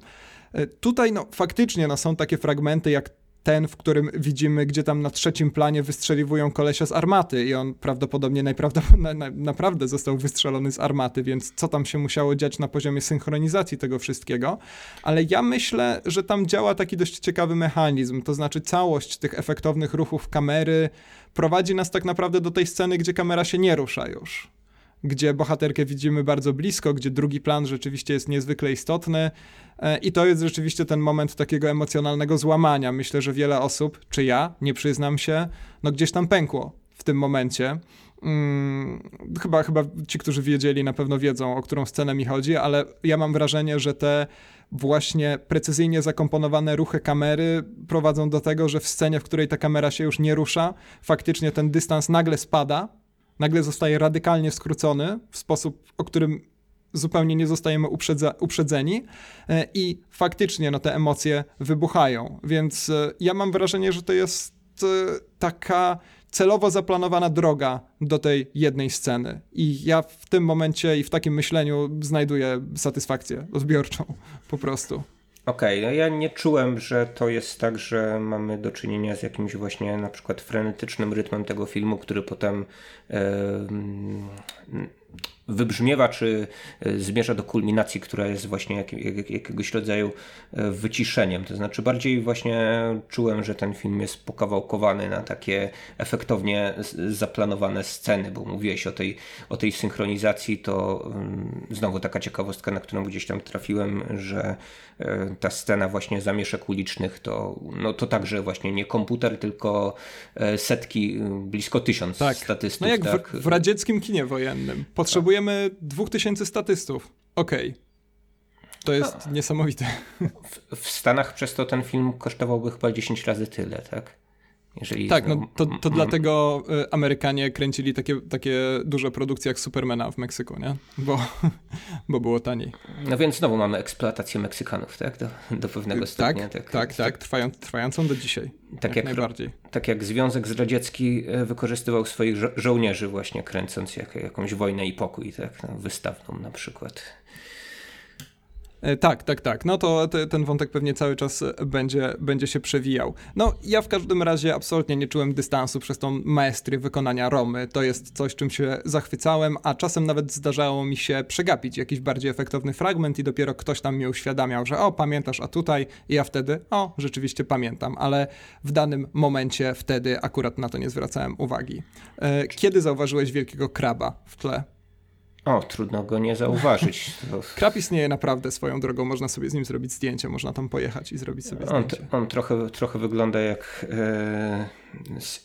E, tutaj no, faktycznie no, są takie fragmenty jak ten, w którym widzimy, gdzie tam na trzecim planie wystrzeliwują kolesia z armaty i on prawdopodobnie najprawdopodobniej na, naprawdę został wystrzelony z armaty, więc co tam się musiało dziać na poziomie synchronizacji tego wszystkiego. Ale ja myślę, że tam działa taki dość ciekawy mechanizm, to znaczy całość tych efektownych ruchów kamery prowadzi nas tak naprawdę do tej sceny, gdzie kamera się nie rusza już gdzie bohaterkę widzimy bardzo blisko, gdzie drugi plan rzeczywiście jest niezwykle istotny. E, I to jest rzeczywiście ten moment takiego emocjonalnego złamania. Myślę, że wiele osób, czy ja, nie przyznam się, no gdzieś tam pękło w tym momencie. Hmm, chyba, chyba ci, którzy wiedzieli, na pewno wiedzą, o którą scenę mi chodzi, ale ja mam wrażenie, że te właśnie precyzyjnie zakomponowane ruchy kamery prowadzą do tego, że w scenie, w której ta kamera się już nie rusza, faktycznie ten dystans nagle spada, nagle zostaje radykalnie skrócony w sposób, o którym zupełnie nie zostajemy uprzedza, uprzedzeni e, i faktycznie no, te emocje wybuchają. Więc e, ja mam wrażenie, że to jest e, taka celowo zaplanowana droga do tej jednej sceny. I ja w tym momencie i w takim myśleniu znajduję satysfakcję odbiorczą po prostu. Okej, okay, no ja nie czułem, że to jest tak, że mamy do czynienia z jakimś właśnie na przykład frenetycznym rytmem tego filmu, który potem wybrzmiewa, czy e, zmierza do kulminacji, która jest właśnie jak, jak, jakiegoś rodzaju e, wyciszeniem. To znaczy bardziej właśnie czułem, że ten film jest pokawałkowany na takie efektownie zaplanowane sceny, bo mówiłeś o tej, o tej synchronizacji, to um, znowu taka ciekawostka, na którą gdzieś tam trafiłem, że e, ta scena właśnie zamieszek ulicznych to, no to także właśnie nie komputer, tylko setki, blisko tysiąc tak. statystów. No jak tak? w, w radzieckim kinie wojennym. Potrzebujemy potrzebujemy 2000 statystów. Okej. Okay. To jest no. niesamowite. W, w, Stanach przez to ten film kosztowałby chyba 10 razy tyle, tak? Jeżeli tak, no to, to dlatego y, Amerykanie kręcili takie, takie duże produkcje jak Supermana w Meksyku, nie? Bo, bo było taniej. No więc znowu mamy eksploatację Meksykanów, tak? Do, do pewnego stopnia. Tak, tak, tak, tak trwają, trwającą do dzisiaj. Tak jak, jak najbardziej. Tak jak Związek Zdradziecki e, wykorzystywał swoich żo żołnierzy właśnie kręcąc jak, jakąś wojnę i pokój, tak? No, wystawną na przykład. E, tak, tak, tak. No to te, ten wątek pewnie cały czas będzie, będzie się przewijał. No, ja w każdym razie absolutnie nie czułem dystansu przez tą maestrię wykonania Romy. To jest coś, czym się zachwycałem, a czasem nawet zdarzało mi się przegapić jakiś bardziej efektowny fragment i dopiero ktoś tam mi uświadamiał, że o, pamiętasz, a tutaj i ja wtedy, o, rzeczywiście pamiętam, ale w danym momencie wtedy akurat na to nie zwracałem uwagi. E, kiedy zauważyłeś wielkiego kraba w tle? O, trudno go nie zauważyć. Krab istnieje naprawdę swoją drogą, można sobie z nim zrobić zdjęcie, można tam pojechać i zrobić sobie zdjęcie. On, on trochę, trochę wygląda jak e, z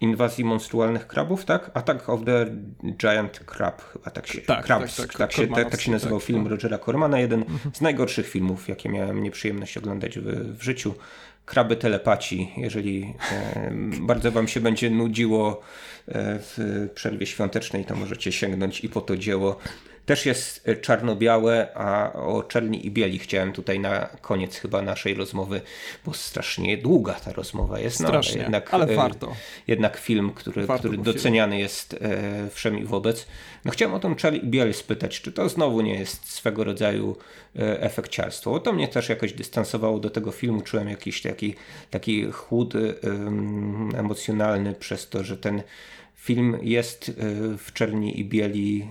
inwazji monstrualnych krabów, tak? Attack of the Giant Crab, chyba tak się, tak, Krabs, tak, tak, tak, się, tak, tak się nazywał tak, film no. Rogera Cormana, jeden mhm. z najgorszych filmów, jakie miałem nieprzyjemność oglądać w, w życiu kraby telepaci, jeżeli e, bardzo wam się będzie nudziło e, w przerwie świątecznej, to możecie sięgnąć i po to dzieło też jest e, czarno-białe, a o czerni i bieli chciałem tutaj na koniec chyba naszej rozmowy, bo strasznie długa ta rozmowa jest. No, strasznie, ale, jednak, ale e, warto. Jednak film, który, który doceniany jest e, wszem i wobec. No chciałem o tą czerni i biel spytać, czy to znowu nie jest swego rodzaju efekciarstwo. Bo to mnie też jakoś dystansowało do tego filmu. Czułem jakiś taki, taki chłód emocjonalny przez to, że ten film jest y, w czerni i bieli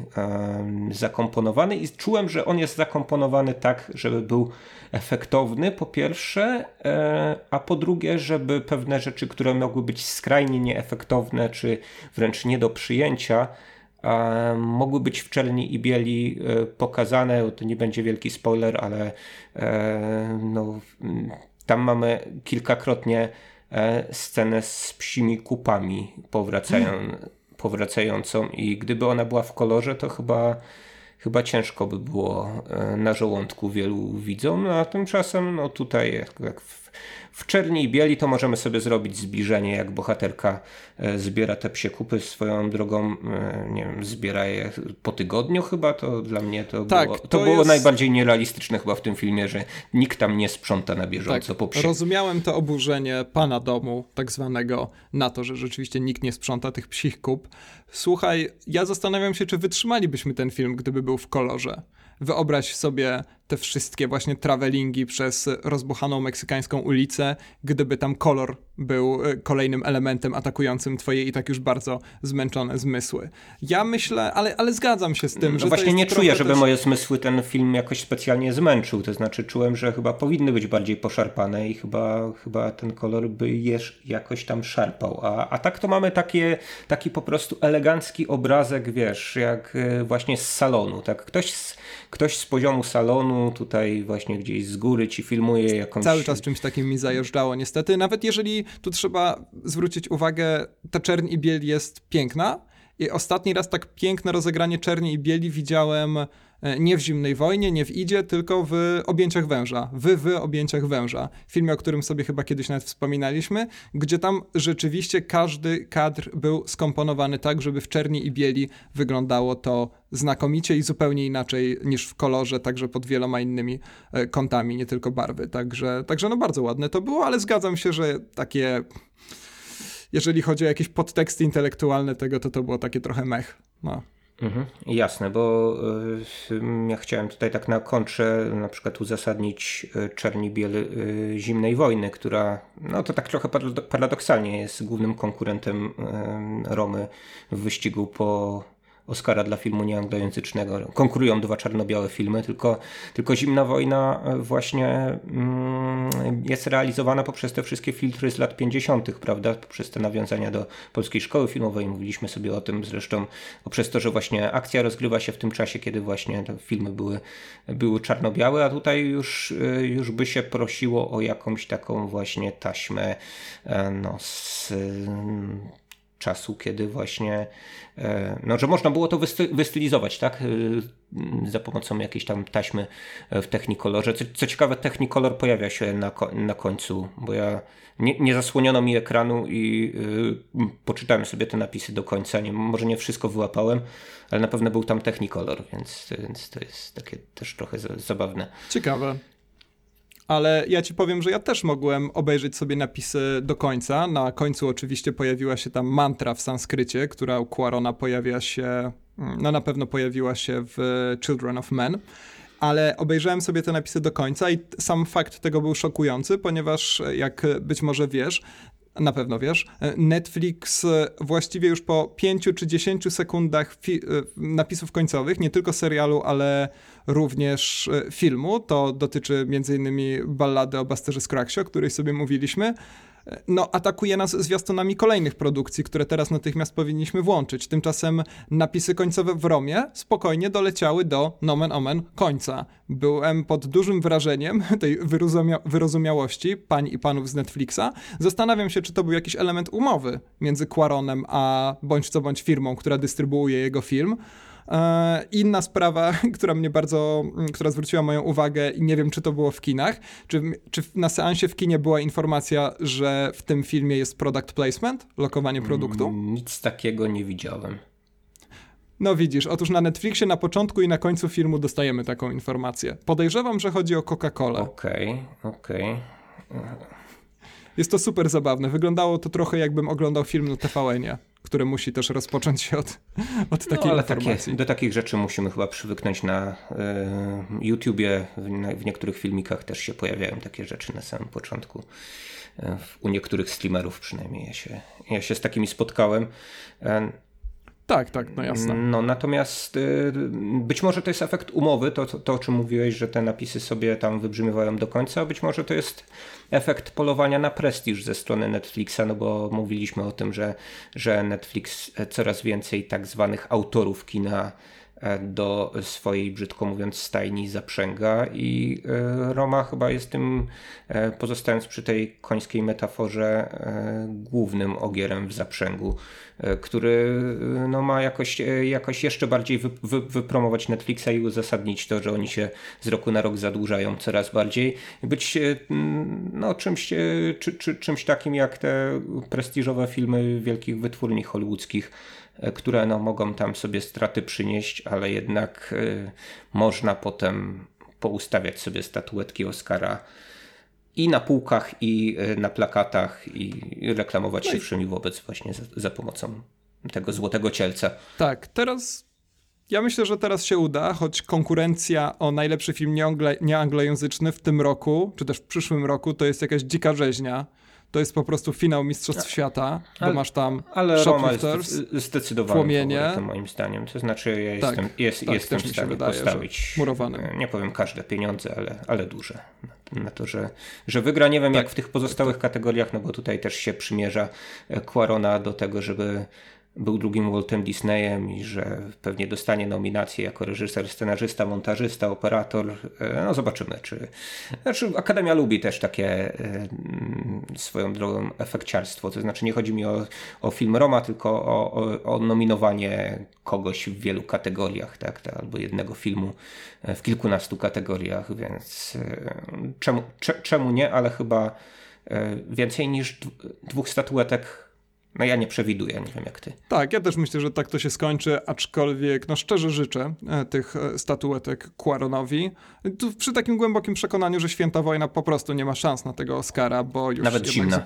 zakomponowany i czułem, że on jest zakomponowany tak, żeby był efektowny po pierwsze, e, a po drugie, żeby pewne rzeczy, które mogły być skrajnie nieefektowne, czy wręcz nie do przyjęcia, mogły być w czerni i bieli e, pokazane. To nie będzie wielki spoiler, ale e, no, tam mamy kilkakrotnie scenę z psimi kupami powracają, powracającą i gdyby ona była w kolorze, to chyba, chyba ciężko by było e, na żołądku wielu widzom, no a tymczasem no tutaj jak w, w czerni i bieli to możemy sobie zrobić zbliżenie, jak bohaterka e, zbiera te psie kupy swoją drogą, e, nie wiem, zbiera je po tygodniu chyba, to dla mnie to tak, było, to, to było jest... najbardziej nierealistyczne chyba w tym filmie, że nikt tam nie sprząta na bieżąco tak, po psie. Rozumiałem to oburzenie pana domu, tak zwanego, na to, że rzeczywiście nikt nie sprząta tych psich kup. Słuchaj, ja zastanawiam się, czy wytrzymalibyśmy ten film, gdyby był w kolorze. Wyobraź sobie te wszystkie właśnie travelingi przez rozbuchaną meksykańską ulicę, gdyby tam kolor był e, kolejnym elementem atakującym twoje i tak już bardzo zmęczone zmysły. Ja myślę, ale, ale zgadzam się z tym, no że. Właśnie nie czuję, żeby też... moje zmysły ten film jakoś specjalnie zmęczył. To znaczy, czułem, że chyba powinny być bardziej poszarpane i chyba, chyba ten kolor by je jakoś tam szarpał. A, a tak to mamy takie, taki po prostu elegancki obrazek, wiesz, jak e, właśnie z salonu. Tak, ktoś z, ktoś z poziomu salonu tutaj właśnie gdzieś z góry ci filmuje jakąś... Cały czas czymś takim mi zajeżdżało niestety. Nawet jeżeli tu trzeba zwrócić uwagę, ta czerń i biel jest piękna i ostatni raz tak piękne rozegranie czerni i bieli widziałem nie w Zimnej Wojnie, nie w Idzie, tylko w Objęciach Węża. Wy w Objęciach Węża. Filmie, o którym sobie chyba kiedyś nawet wspominaliśmy, gdzie tam rzeczywiście każdy kadr był skomponowany tak, żeby w czerni i bieli wyglądało to znakomicie i zupełnie inaczej niż w kolorze, także pod wieloma innymi e, kątami, nie tylko barwy. Także, także no bardzo ładne to było, ale zgadzam się, że takie jeżeli chodzi o jakieś podteksty intelektualne tego, to to było takie trochę mech. No. Mhm, jasne, bo y, ja chciałem tutaj tak na kontrze na przykład uzasadnić y, Czerni-Biel y, zimnej wojny, która no to tak trochę paradoksalnie jest głównym konkurentem Romy w wyścigu po Oscara dla filmu nieanglojęzycznego. Konkurują dwa czarno-białe filmy, tylko, tylko Zimna Wojna e, właśnie mm, jest realizowana poprzez te wszystkie filtry z lat 50., prawda? Poprzez te nawiązania do polskiej szkoły filmowej. Mówiliśmy sobie o tym zresztą, poprzez to, że właśnie akcja rozgrywa się w tym czasie, kiedy właśnie te filmy były, były czarno-białe, a tutaj już, e, już by się prosiło o jakąś taką właśnie taśmę e, no, z czasu, kiedy właśnie, e, no, że można było to wystylizować, tak? E, za pomocą jakiejś tam taśmy w Technicolorze. Co, co ciekawe, Technicolor pojawia się na, na końcu, bo ja nie, nie zasłoniono mi ekranu i y, poczytałem sobie te napisy do końca. Nie, może nie wszystko wyłapałem, ale na pewno był tam Technicolor, więc, więc to jest takie też trochę zabawne. Ciekawe ale ja ci powiem, że ja też mogłem obejrzeć sobie napisy do końca. Na końcu oczywiście pojawiła się tam mantra w sanskrycie, która u Quarona pojawia się, mm, no na pewno pojawiła się w Children of Men ale obejrzałem sobie te napisy do końca i sam fakt tego był szokujący, ponieważ jak być może wiesz, na pewno wiesz, Netflix właściwie już po 5 czy 10 sekundach napisów końcowych, nie tylko serialu, ale również e, filmu. To dotyczy m.in. ballady o Basterze Scraxie, o której sobie mówiliśmy. No, atakuje nas zwiastunami kolejnych produkcji, które teraz natychmiast powinniśmy włączyć. Tymczasem napisy końcowe w Romie spokojnie doleciały do nomen omen końca. Byłem pod dużym wrażeniem tej wyrozumia wyrozumiałości pań i panów z Netflixa. Zastanawiam się, czy to był jakiś element umowy między Quaronem a bądź co bądź firmą, która dystrybuuje jego film. E, inna sprawa, która mnie bardzo, która zwróciła moją uwagę i nie wiem, czy to było w kinach, czy, czy na seansie w kinie była informacja, że w tym filmie jest product placement, lokowanie produktu? Mm, nic takiego nie widziałem. No widzisz, otóż na Netflixie na początku i na końcu filmu dostajemy taką informację. Podejrzewam, że chodzi o Coca-Colę. Okej, okay, okej. Okay. Jest to super zabawne. Wyglądało to trochę jakbym oglądał film na TVN-ie które musi też rozpocząć się od, od takiej no, ale informacji. Takie, do takich rzeczy musimy chyba przywyknąć na y, YouTubie. W, w, niektórych filmikach też się pojawiają takie rzeczy na samym początku. Y, u niektórych streamerów przynajmniej ja się, ja się z takimi spotkałem. Y, tak, tak, no jasne. No natomiast y, być może to jest efekt umowy, to, to, to, o czym mówiłeś, że te napisy sobie tam wybrzmiewają do końca, a być może to jest efekt polowania na prestiż ze strony Netflixa, no bo mówiliśmy o tym, że, że Netflix coraz więcej tak zwanych autorów kina e, do swojej, brzydko mówiąc, stajni zaprzęga i e, Roma chyba jest tym, pozostając przy tej końskiej metaforze, głównym ogierem w zaprzęgu, który no, ma jakoś, jakoś jeszcze bardziej wy, wy, wypromować Netflixa i uzasadnić to, że oni się z roku na rok zadłużają coraz bardziej, być no, czymś, czy, czy, czymś takim jak te prestiżowe filmy wielkich wytwórni hollywoodzkich, e, które no, mogą tam sobie straty przynieść, ale jednak y, można potem poustawiać sobie statuetki Oscara i na półkach, i y, na plakatach, i reklamować się no wszymi wobec właśnie za, za pomocą tego złotego cielca. Tak, teraz ja myślę, że teraz się uda, choć konkurencja o najlepszy film nieanglojęzyczny w tym roku, czy też w przyszłym roku, to jest jakaś dzika rzeźnia to jest po prostu finał Mistrzostw Świata, bo masz tam ale Shoplifters, zdecydowanie płomienie. moim zdaniem. To znaczy ja tak, jestem, jest, tak, jestem w stanie wydaje, postawić, murowany. nie powiem każde pieniądze, ale, ale duże. Na to, że, że wygra, nie wiem tak, jak w tych pozostałych kategoriach, no bo tutaj też się przymierza Quarona do tego, żeby był drugim Waltem Disneyem i że pewnie dostanie nominację jako reżyser, scenarzysta, montażysta, operator. E, no zobaczymy, czy. Znaczy, Akademia lubi też takie e, swoją drogą efekciarstwo. To znaczy, nie chodzi mi o, o film Roma, tylko o, o, o nominowanie kogoś w wielu kategoriach, tak? Albo jednego filmu w kilkunastu kategoriach, więc e, czemu, czemu nie, ale chyba więcej niż dwóch statuetek no ja nie przewiduję, nie wiem jak ty. Tak, ja też myślę, że tak to się skończy, aczkolwiek no szczerze życzę e, tych e, statuetek Quaronowi. Tu przy takim głębokim przekonaniu, że Święta Wojna po prostu nie ma szans na tego Oscara, bo już... Nawet zimna.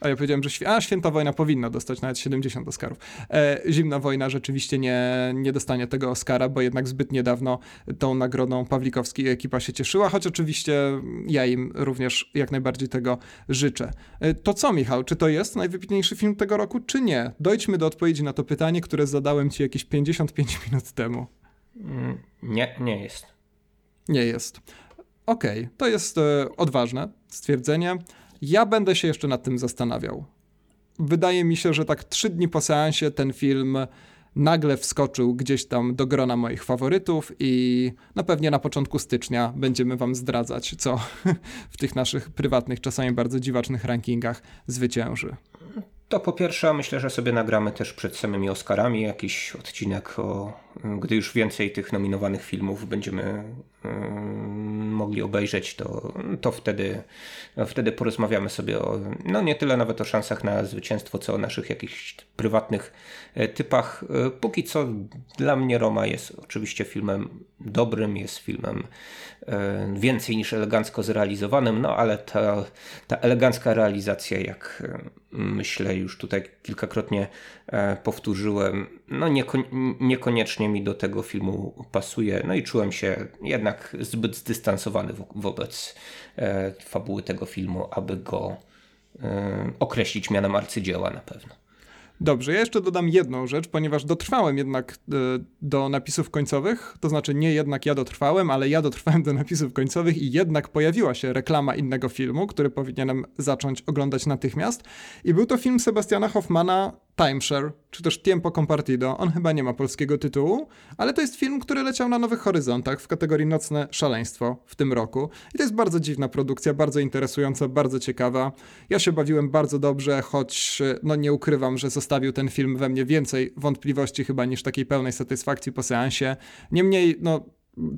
A ja powiedziałem, że a, Święta Wojna powinna dostać nawet 70 Oscarów. E, Zimna Wojna rzeczywiście nie, nie dostanie tego Oscara, bo jednak zbyt niedawno tą nagrodą Pawlikowski i ekipa się cieszyła, choć oczywiście ja im również jak najbardziej tego życzę. E, to co, Michał, czy to jest najwybitniejszy film tego roku, czy nie? Dojdźmy do odpowiedzi na to pytanie, które zadałem ci jakieś 55 minut temu. Mm, nie, nie jest. Nie jest. Okej, okay, to jest e, odważne stwierdzenie. Ja będę się jeszcze nad tym zastanawiał. Wydaje mi się, że tak trzy dni po seansie ten film nagle wskoczył gdzieś tam do grona moich faworytów i no pewnie na początku stycznia będziemy wam zdradzać, co w tych naszych prywatnych, czasami bardzo dziwacznych rankingach zwycięży. To po pierwsze, myślę, że sobie nagramy też przed samymi Oscarami jakiś odcinek, o, gdy już więcej tych nominowanych filmów będziemy mogli obejrzeć, to, to wtedy, wtedy porozmawiamy sobie o, no nie tyle nawet o szansach na zwycięstwo, co o naszych jakichś prywatnych e, typach. E, póki co dla mnie Roma jest oczywiście filmem dobrym, jest filmem e, więcej niż elegancko zrealizowanym, no ale ta, ta elegancka realizacja, jak myślę już tutaj kilkakrotnie powtórzyłem, no nieko niekoniecznie mi do tego filmu pasuje, no i czułem się jednak zbyt zdystansowany wo wobec fabuły tego filmu, aby go określić mianem arcydzieła na pewno. Dobrze, ja jeszcze dodam jedną rzecz, ponieważ dotrwałem jednak e, do napisów końcowych, to znaczy nie jednak ja dotrwałem, ale ja dotrwałem do napisów końcowych i jednak pojawiła się reklama innego filmu, który powinienem zacząć oglądać natychmiast. I był to film Sebastiana Hoffmana Timeshare, czy też Tiempo Compartido. On chyba nie ma polskiego tytułu, ale to jest film, który leciał na Nowych Horyzontach w kategorii Nocne Szaleństwo w tym roku. I to jest bardzo dziwna produkcja, bardzo interesująca, bardzo ciekawa. Ja się bawiłem bardzo dobrze, choć no nie ukrywam, że zostawił ten film we mnie więcej wątpliwości chyba niż takiej pełnej satysfakcji po seansie. Niemniej, no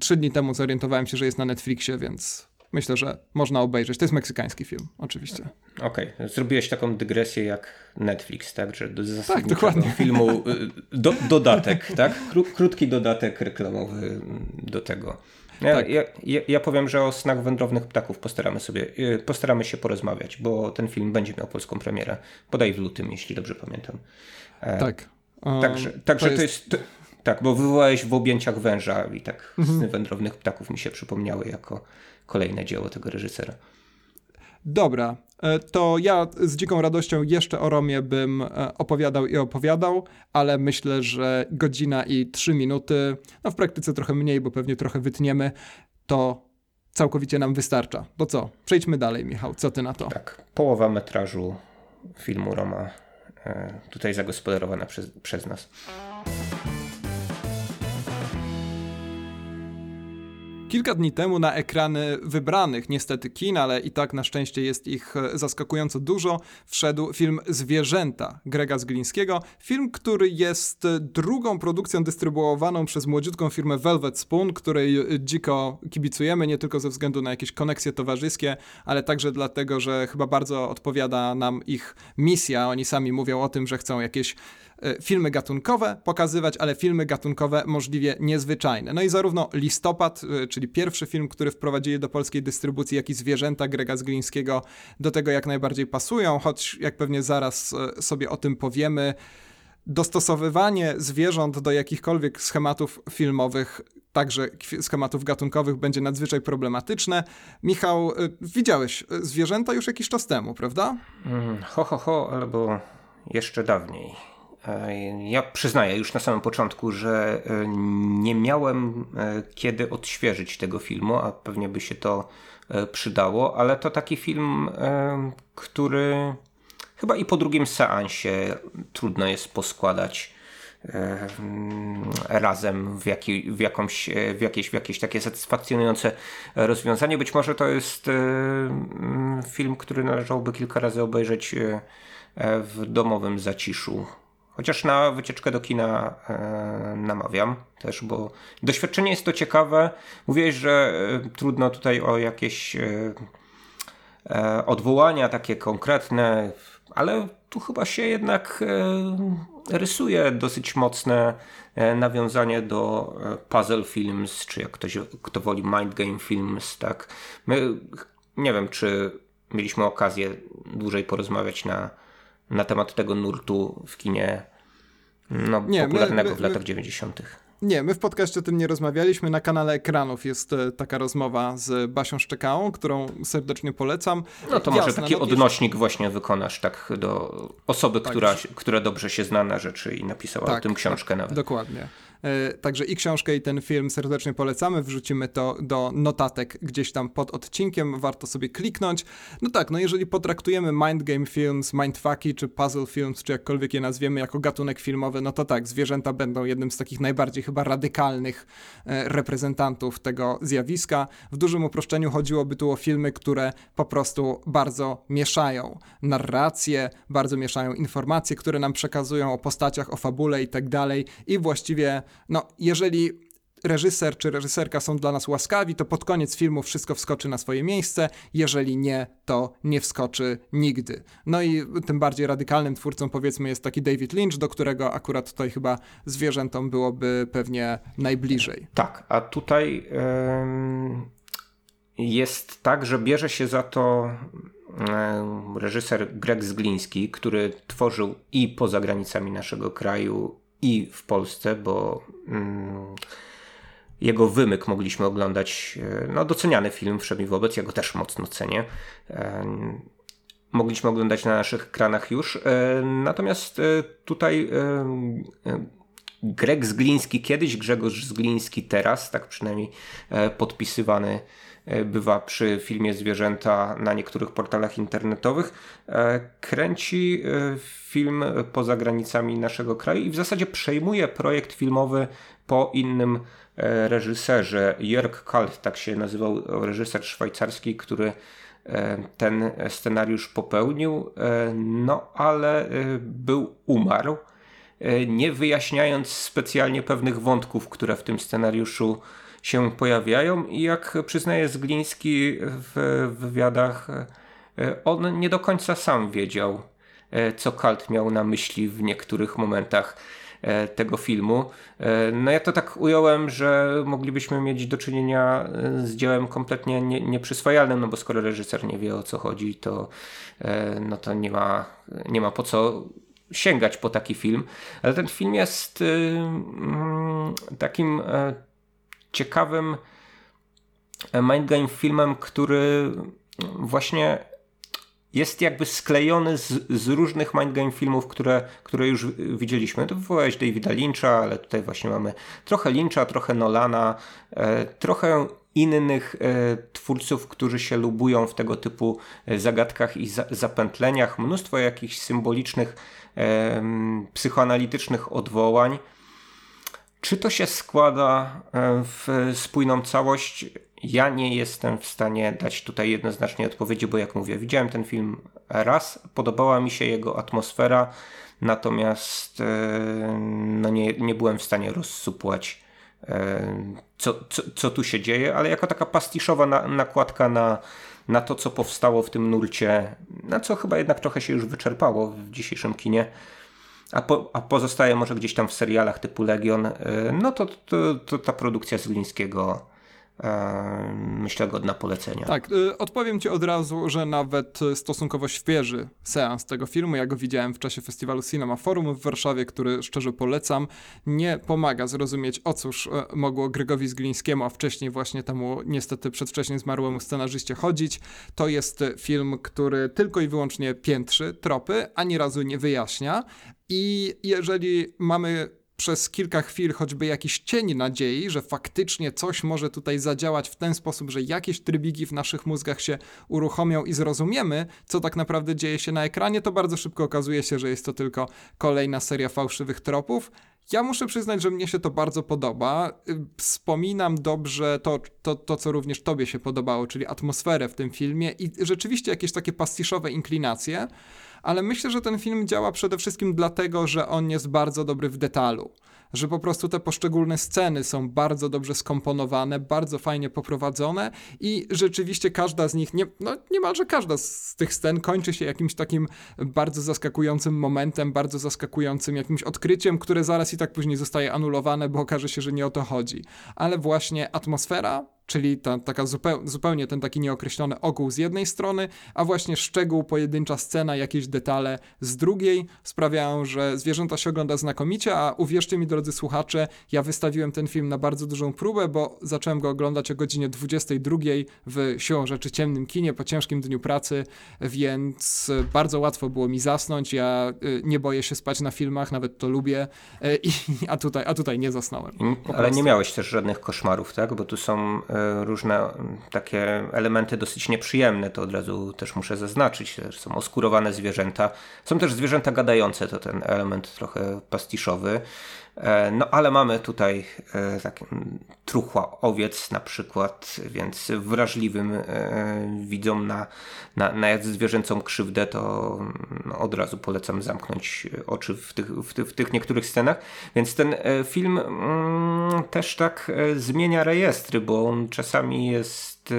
trzy dni temu zorientowałem się, że jest na Netflixie, więc myślę, że można obejrzeć. To jest meksykański film, oczywiście. Okej, okay. zrobiłeś taką dygresję jak Netflix, tak? Że do tak, dokładnie. filmu y, do, dodatek, tak? Krótki dodatek reklamowy do tego. Ja, tak. ja, ja, ja, powiem, że o snach wędrownych ptaków postaramy sobie, y, postaramy się porozmawiać, bo ten film będzie miał polską premierę. Podaj w lutym, jeśli dobrze pamiętam. E, tak. Um, także także to jest, to jest to, tak, bo wywołałeś w objęciach węża i tak mhm. sny wędrownych ptaków mi się przypomniały jako kolejne dzieło tego reżysera. Dobra, e, to ja z dziką radością jeszcze o Romie bym e, opowiadał i opowiadał, ale myślę, że godzina i trzy minuty, no w praktyce trochę mniej, bo pewnie trochę wytniemy, to całkowicie nam wystarcza. To co? Przejdźmy dalej, Michał. Co ty na to? Tak, połowa metrażu filmu Roma e, tutaj zagospodarowana przez, przez nas. Kilka dni temu na ekrany wybranych niestety kin, ale i tak na szczęście jest ich e, zaskakująco dużo, wszedł film Zwierzęta Grega Zglińskiego. Film, który jest drugą produkcją dystrybuowaną przez młodziutką firmę Velvet Spoon, której e, dziko kibicujemy, nie tylko ze względu na jakieś koneksje towarzyskie, ale także dlatego, że chyba bardzo odpowiada nam ich misja. Oni sami mówią o tym, że chcą jakieś E, filmy gatunkowe pokazywać, ale filmy gatunkowe możliwie niezwyczajne. No i zarówno Listopad, e, czyli pierwszy film, który wprowadzili do polskiej dystrybucji, jak i Zwierzęta Grega Zglińskiego do tego jak najbardziej pasują, choć jak pewnie zaraz e, sobie o tym powiemy, dostosowywanie zwierząt do jakichkolwiek schematów filmowych, także schematów gatunkowych, będzie nadzwyczaj problematyczne. Michał, widziałeś zwierzęta już jakiś czas temu, prawda? Mm, ho, ho, ho, albo jeszcze dawniej. Ja przyznaję już na samym początku, że e, nie miałem e, kiedy odświeżyć tego filmu, a pewnie by się to e, przydało, ale to taki film, który chyba i po drugim seansie trudno jest poskładać razem w, jakiej, w, jakąś, w, jakieś, w jakieś takie satysfakcjonujące rozwiązanie. Być może to jest film, który należałoby kilka razy obejrzeć w domowym zaciszu Chociaż na wycieczkę do kina e, namawiam też, bo doświadczenie jest to ciekawe. Mówiłeś, że e, trudno tutaj o jakieś e, e odwołania takie konkretne, ale tu chyba się jednak e, rysuje dosyć mocne e, nawiązanie do puzzle films, czy jak ktoś, kto woli mind game films, tak. My, nie wiem, czy mieliśmy okazję dłużej porozmawiać na na temat tego nurtu w kinie no, nie, popularnego my, my, w latach 90. Nie, my w podcaście o tym nie rozmawialiśmy. Na kanale Ekranów jest e, taka rozmowa z Basią Szczekałą, którą serdecznie polecam. No to Jasne, może taki no, odnośnik właśnie wykonasz tak do osoby, tak, która, która dobrze się zna na rzeczy i napisała tak, o tym książkę tak, nawet. Dokładnie. E, także i książkę, i ten film serdecznie polecamy. Wrzucimy to do notatek gdzieś tam pod odcinkiem. Warto sobie kliknąć. No tak, no jeżeli potraktujemy mind game films, mindfucky, czy puzzle films, czy jakkolwiek je nazwiemy, jako gatunek filmowy, no to tak, zwierzęta będą jednym z takich najbardziej chyba radykalnych e, reprezentantów tego zjawiska. W dużym uproszczeniu chodziłoby tu o filmy, które po prostu bardzo mieszają narrację, bardzo mieszają informacje, które nam przekazują o postaciach, o fabule i tak dalej. I właściwie no jeżeli reżyser czy reżyserka są dla nas łaskawi, to pod koniec filmu wszystko wskoczy na swoje miejsce, jeżeli nie, to nie wskoczy nigdy. No i tym bardziej radykalnym twórcą powiedzmy jest taki David Lynch, do którego akurat tutaj chyba zwierzętom byłoby pewnie najbliżej. Tak, a tutaj jest tak, że bierze się za to reżyser Greg Zgliński, który tworzył i poza granicami naszego kraju, i w Polsce, bo mm, jego wymyk mogliśmy oglądać, e, no doceniany film wszemi wobec, ja go też mocno cenię. E, mogliśmy oglądać na naszych ekranach już. E, natomiast tutaj Greg Zgliński, kiedyś Grzegorz Zgliński, teraz, tak przynajmniej podpisywany bywa przy filmie Zwierzęta na niektórych portalach internetowych, e, kręci e, film poza granicami naszego kraju i w zasadzie przejmuje projekt filmowy po innym reżyserze. Jörg Kalt, tak się nazywał reżyser szwajcarski, który ten scenariusz popełnił, no ale był umarł, nie wyjaśniając specjalnie pewnych wątków, które w tym scenariuszu się pojawiają i jak przyznaje Zgliński w wywiadach, e, on nie do końca sam wiedział, e, co Kalt miał na myśli w niektórych momentach e, tego filmu. No ja to tak ująłem, że moglibyśmy mieć do czynienia z dziełem kompletnie nie, nieprzyswajalnym, no bo skoro reżyser nie wie o co chodzi, to, no to nie ma, nie ma po co sięgać po taki film. Ale ten film jest mm, takim ciekawym mindgame filmem, który właśnie jest jakby sklejony z, z różnych mindgame filmów, które, które już widzieliśmy. To wywołałeś Davida Lyncha, ale tutaj właśnie mamy trochę Lyncha, trochę Nolana, e, trochę innych e, twórców, którzy się lubują w tego typu e, zagadkach i za, zapętleniach. Mnóstwo jakichś symbolicznych, e, psychoanalitycznych odwołań. Czy to się składa e, w spójną całość? Ja nie jestem w stanie dać tutaj jednoznacznej odpowiedzi, bo jak mówię, widziałem ten film raz, podobała mi się jego atmosfera, natomiast e, no nie, nie byłem w stanie rozsupłać, e, co, co, co tu się dzieje, ale jako taka pastiszowa na, nakładka na, na to, co powstało w tym nurcie, na co chyba jednak trochę się już wyczerpało w dzisiejszym kinie, a, po, a pozostaje może gdzieś tam w serialach typu Legion, y, no to, to, to ta produkcja z Glińskiego e, myślę godna polecenia. Tak, y, odpowiem ci od razu, że nawet stosunkowo świeży seans tego filmu, ja go widziałem w czasie festiwalu Cinema Forum w Warszawie, który szczerze polecam, nie pomaga zrozumieć o cóż mogło Grygowi Zglińskiemu, a wcześniej właśnie temu niestety przedwcześnie zmarłemu scenarzyście chodzić. To jest film, który tylko i wyłącznie piętrzy tropy, ani razu nie wyjaśnia, i jeżeli mamy przez kilka chwil choćby jakiś cień nadziei, że faktycznie coś może tutaj zadziałać w ten sposób, że jakieś trybiki w naszych mózgach się uruchomią i zrozumiemy, co tak naprawdę dzieje się na ekranie, to bardzo szybko okazuje się, że jest to tylko kolejna seria fałszywych tropów. Ja muszę przyznać, że mnie się to bardzo podoba. Wspominam dobrze to, to, to, co również tobie się podobało, czyli atmosferę w tym filmie i rzeczywiście jakieś takie pastiszowe inklinacje ale myślę, że ten film działa przede wszystkim dlatego, że on jest bardzo dobry w detalu. Że po prostu te poszczególne sceny są bardzo dobrze skomponowane, bardzo fajnie poprowadzone i rzeczywiście każda z nich, nie, no niemalże każda z tych scen kończy się jakimś takim bardzo zaskakującym momentem, bardzo zaskakującym jakimś odkryciem, które zaraz i tak później zostaje anulowane, bo okaże się, że nie o to chodzi. Ale właśnie atmosfera, czyli ta, taka zupeł, zupełnie ten taki nieokreślony ogół z jednej strony, a właśnie szczegół, pojedyncza scena, jakieś detale z drugiej sprawiają, że zwierzęta się ogląda znakomicie, a uwierzcie mi drodzy słuchacze, ja wystawiłem ten film na bardzo dużą próbę, bo zacząłem go oglądać o godzinie 22 w siłą rzeczy ciemnym kinie po ciężkim dniu pracy, więc bardzo łatwo było mi zasnąć, ja y, nie boję się spać na filmach, nawet to lubię, y, a, tutaj, a tutaj nie zasnąłem. Ale nie miałeś też żadnych koszmarów, tak? Bo tu są y, różne takie elementy dosyć nieprzyjemne, to od razu też muszę zaznaczyć. Są oskurowane zwierzęta. Są też zwierzęta gadające, to ten element trochę pastiszowy. E, no ale mamy tutaj taki truchła owiec na przykład, więc wrażliwym e, widzom na, na, na zwierzęcą krzywdę to no, od razu polecam zamknąć oczy w tych, w, w tych niektórych scenach. Więc ten film mm, też tak zmienia rejestry, bo on czasami jest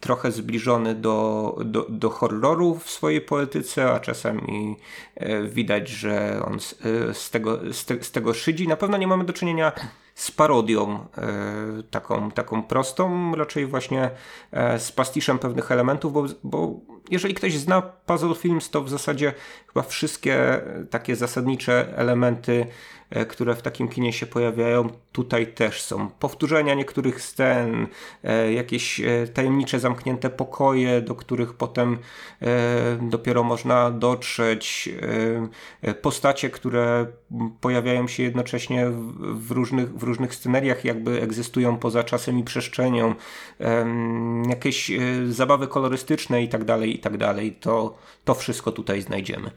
trochę zbliżony do, do, do horroru w swojej poetyce, a czasami e, widać, że on z, e, z, tego, z, te, z tego szydzi. Na pewno nie mamy do czynienia z parodią e, taką, taką prostą, raczej właśnie z pastiszem pewnych elementów, bo, bo jeżeli ktoś zna Puzzle Films, to w zasadzie chyba wszystkie takie zasadnicze elementy E, które w takim kinie się pojawiają, tutaj też są. Powtórzenia niektórych scen, e, jakieś e, tajemnicze, zamknięte pokoje, do których potem dopiero można dotrzeć, postacie, które pojawiają się jednocześnie w różnych, w różnych scenariach, jakby egzystują poza czasem i przestrzenią, jakieś zabawy kolorystyczne i tak dalej, i tak dalej. To, to wszystko tutaj znajdziemy.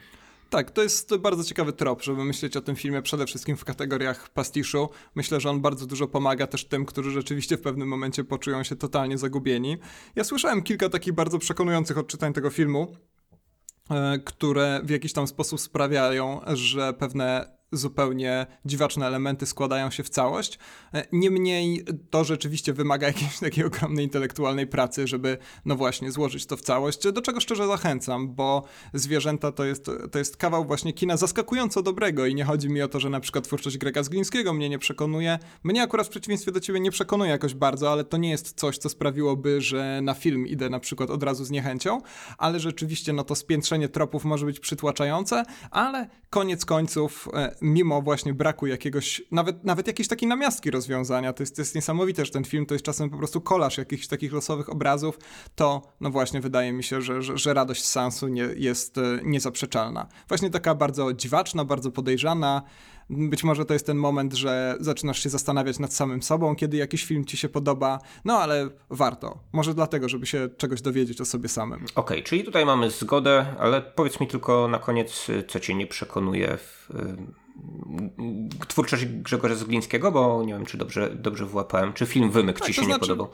Tak, to jest bardzo ciekawy trop, żeby myśleć o tym filmie przede wszystkim w kategoriach pastiszu. Myślę, że on bardzo dużo pomaga też tym, którzy rzeczywiście w pewnym momencie poczują się totalnie zagubieni. Ja słyszałem kilka takich bardzo przekonujących odczytań tego filmu, e, które w jakiś tam sposób sprawiają, że pewne zupełnie dziwaczne elementy składają się w całość. E, niemniej to rzeczywiście wymaga jakiejś takiej ogromnej intelektualnej pracy, żeby no właśnie złożyć to w całość, do czego szczerze zachęcam, bo zwierzęta to jest, to jest kawał właśnie kina zaskakująco dobrego i nie chodzi mi o to, że na przykład twórczość Grega Zglińskiego mnie nie przekonuje. Mnie akurat w przeciwieństwie do ciebie nie przekonuje jakoś bardzo, ale to nie jest coś, co sprawiłoby, że na film idę na przykład od razu z niechęcią, ale rzeczywiście no to spiętrzenie tropów może być przytłaczające, ale koniec końców e, mimo właśnie braku jakiegoś, nawet, nawet jakiejś takiej namiastki rozwiązania, to jest, to jest niesamowite, że ten film to jest czasem po prostu kolaż jakichś takich losowych obrazów, to no właśnie wydaje mi się, że, że, że radość sensu nie, jest e, niezaprzeczalna. Właśnie taka bardzo dziwaczna, bardzo podejrzana, Być może to jest ten moment, że zaczynasz się zastanawiać nad samym sobą, kiedy jakiś film ci się podoba, no ale warto. Może dlatego, żeby się czegoś dowiedzieć o sobie samym. Okej, okay, czyli tutaj mamy zgodę, ale powiedz mi tylko na koniec, co cię nie przekonuje w twórczość Grzegorza Zglińskiego, bo nie wiem, czy dobrze, dobrze włapałem, czy film Wymyk tak, ci się znaczy, nie podobał?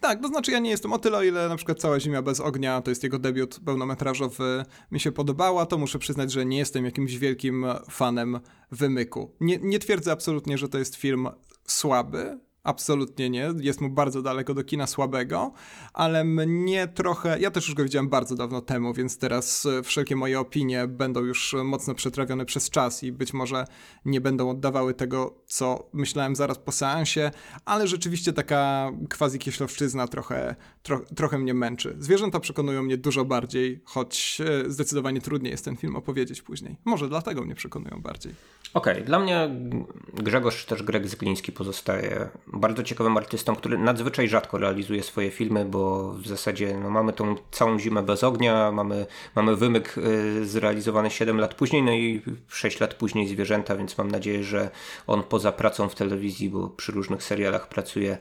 Tak, to znaczy ja nie jestem o tyle, o ile na przykład Cała Zima bez ognia, to jest jego debiut pełnometrażowy, mi się podobała, to muszę przyznać, że nie jestem jakimś wielkim fanem Wymyku. Nie, nie twierdzę absolutnie, że to jest film słaby, Absolutnie nie. Jest mu bardzo daleko do kina słabego, ale mnie trochę. Ja też już go widziałem bardzo dawno temu, więc teraz e, wszelkie moje opinie będą już mocno przetrawione przez czas i być może nie będą oddawały tego, co myślałem zaraz po seansie, ale rzeczywiście taka quasi kieślowszczyzna trochę, tro, trochę mnie męczy. Zwierzęta przekonują mnie dużo bardziej, choć e, zdecydowanie trudniej jest ten film opowiedzieć później. Może dlatego mnie przekonują bardziej. Okej, okay. dla mnie Grzegorz też Greg Zgliński pozostaje bardzo ciekawym artystą, który nadzwyczaj rzadko realizuje swoje filmy, bo w zasadzie no, mamy tą całą zimę bez ognia, mamy, mamy wymyk y, zrealizowany 7 lat później, no i 6 lat później zwierzęta, więc mam nadzieję, że on poza pracą w telewizji, bo przy różnych serialach pracuje,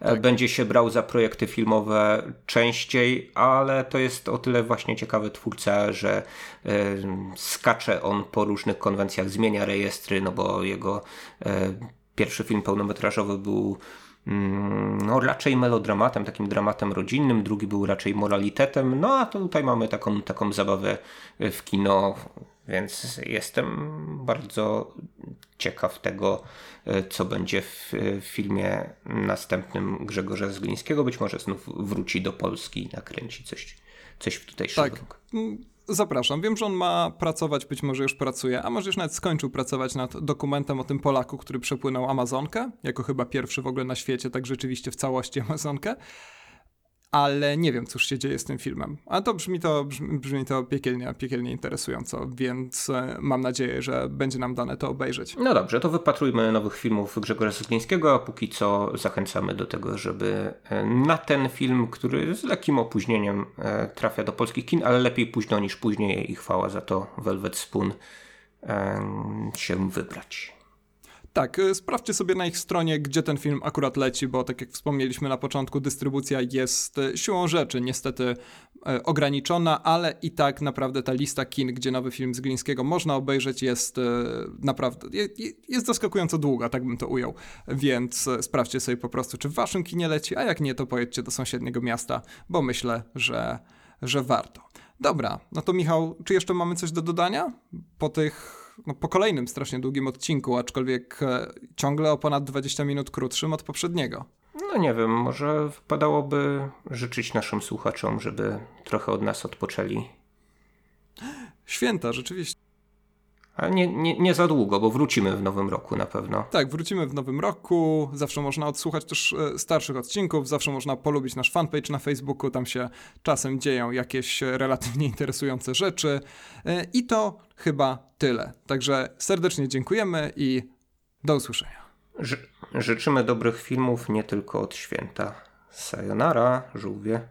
e, tak. będzie się brał za projekty filmowe częściej, ale to jest o tyle właśnie ciekawy twórca, że y, skacze on po różnych konwencjach, zmienia rejestry, no bo jego y, Pierwszy film pełnometrażowy był mm, no, raczej melodramatem, takim dramatem rodzinnym, drugi był raczej moralitetem, no a tutaj mamy taką, taką zabawę w kino, więc jestem bardzo ciekaw tego, co będzie w filmie następnym Grzegorza Zglińskiego. Być może znów wróci do Polski i nakręci coś, coś w tutejszego. Tak zapraszam. Wiem, że on ma pracować, być może już pracuje, a może już nawet skończył pracować nad dokumentem o tym Polaku, który przepłynął Amazonkę, jako chyba pierwszy w ogóle na świecie, tak rzeczywiście w całości Amazonkę ale nie wiem, cóż się dzieje z tym filmem. A to brzmi to, brzmi, brzmi to piekielnie, piekielnie interesująco, więc e, mam nadzieję, że będzie nam dane to obejrzeć. No dobrze, to wypatrujmy nowych filmów Grzegorza Zglińskiego, a póki co zachęcamy do tego, żeby e, na ten film, który z lekkim opóźnieniem e, trafia do polskich kin, ale lepiej późno niż później i chwała za to Velvet Spoon się wybrać. Tak, y, sprawdźcie sobie na ich stronie, gdzie ten film akurat leci, bo tak jak wspomnieliśmy na początku, dystrybucja jest y, siłą rzeczy niestety y, ograniczona, ale i tak naprawdę ta lista kin, gdzie nowy film z Glińskiego można obejrzeć jest naprawdę, jest zaskakująco długa, tak bym to ujął, więc sprawdźcie sobie po prostu, czy w waszym kinie leci, a jak nie, to pojedźcie do sąsiedniego miasta, bo myślę, że, że warto. Dobra, no to Michał, czy jeszcze mamy coś do dodania po tych no, po kolejnym strasznie długim odcinku, aczkolwiek e, ciągle o ponad 20 minut krótszym od poprzedniego. No nie wiem, może wypadałoby życzyć naszym słuchaczom, żeby trochę od nas odpoczęli. Święta, rzeczywiście. Ale nie, nie, nie za długo, bo wrócimy w nowym roku na pewno. Tak, wrócimy w nowym roku. Zawsze można odsłuchać też e, starszych odcinków, zawsze można polubić nasz fanpage na Facebooku. Tam się czasem dzieją jakieś relatywnie interesujące rzeczy. E, I to chyba tyle. Także serdecznie dziękujemy i do usłyszenia. Ży życzymy dobrych filmów nie tylko od święta. Sayonara, żółwie.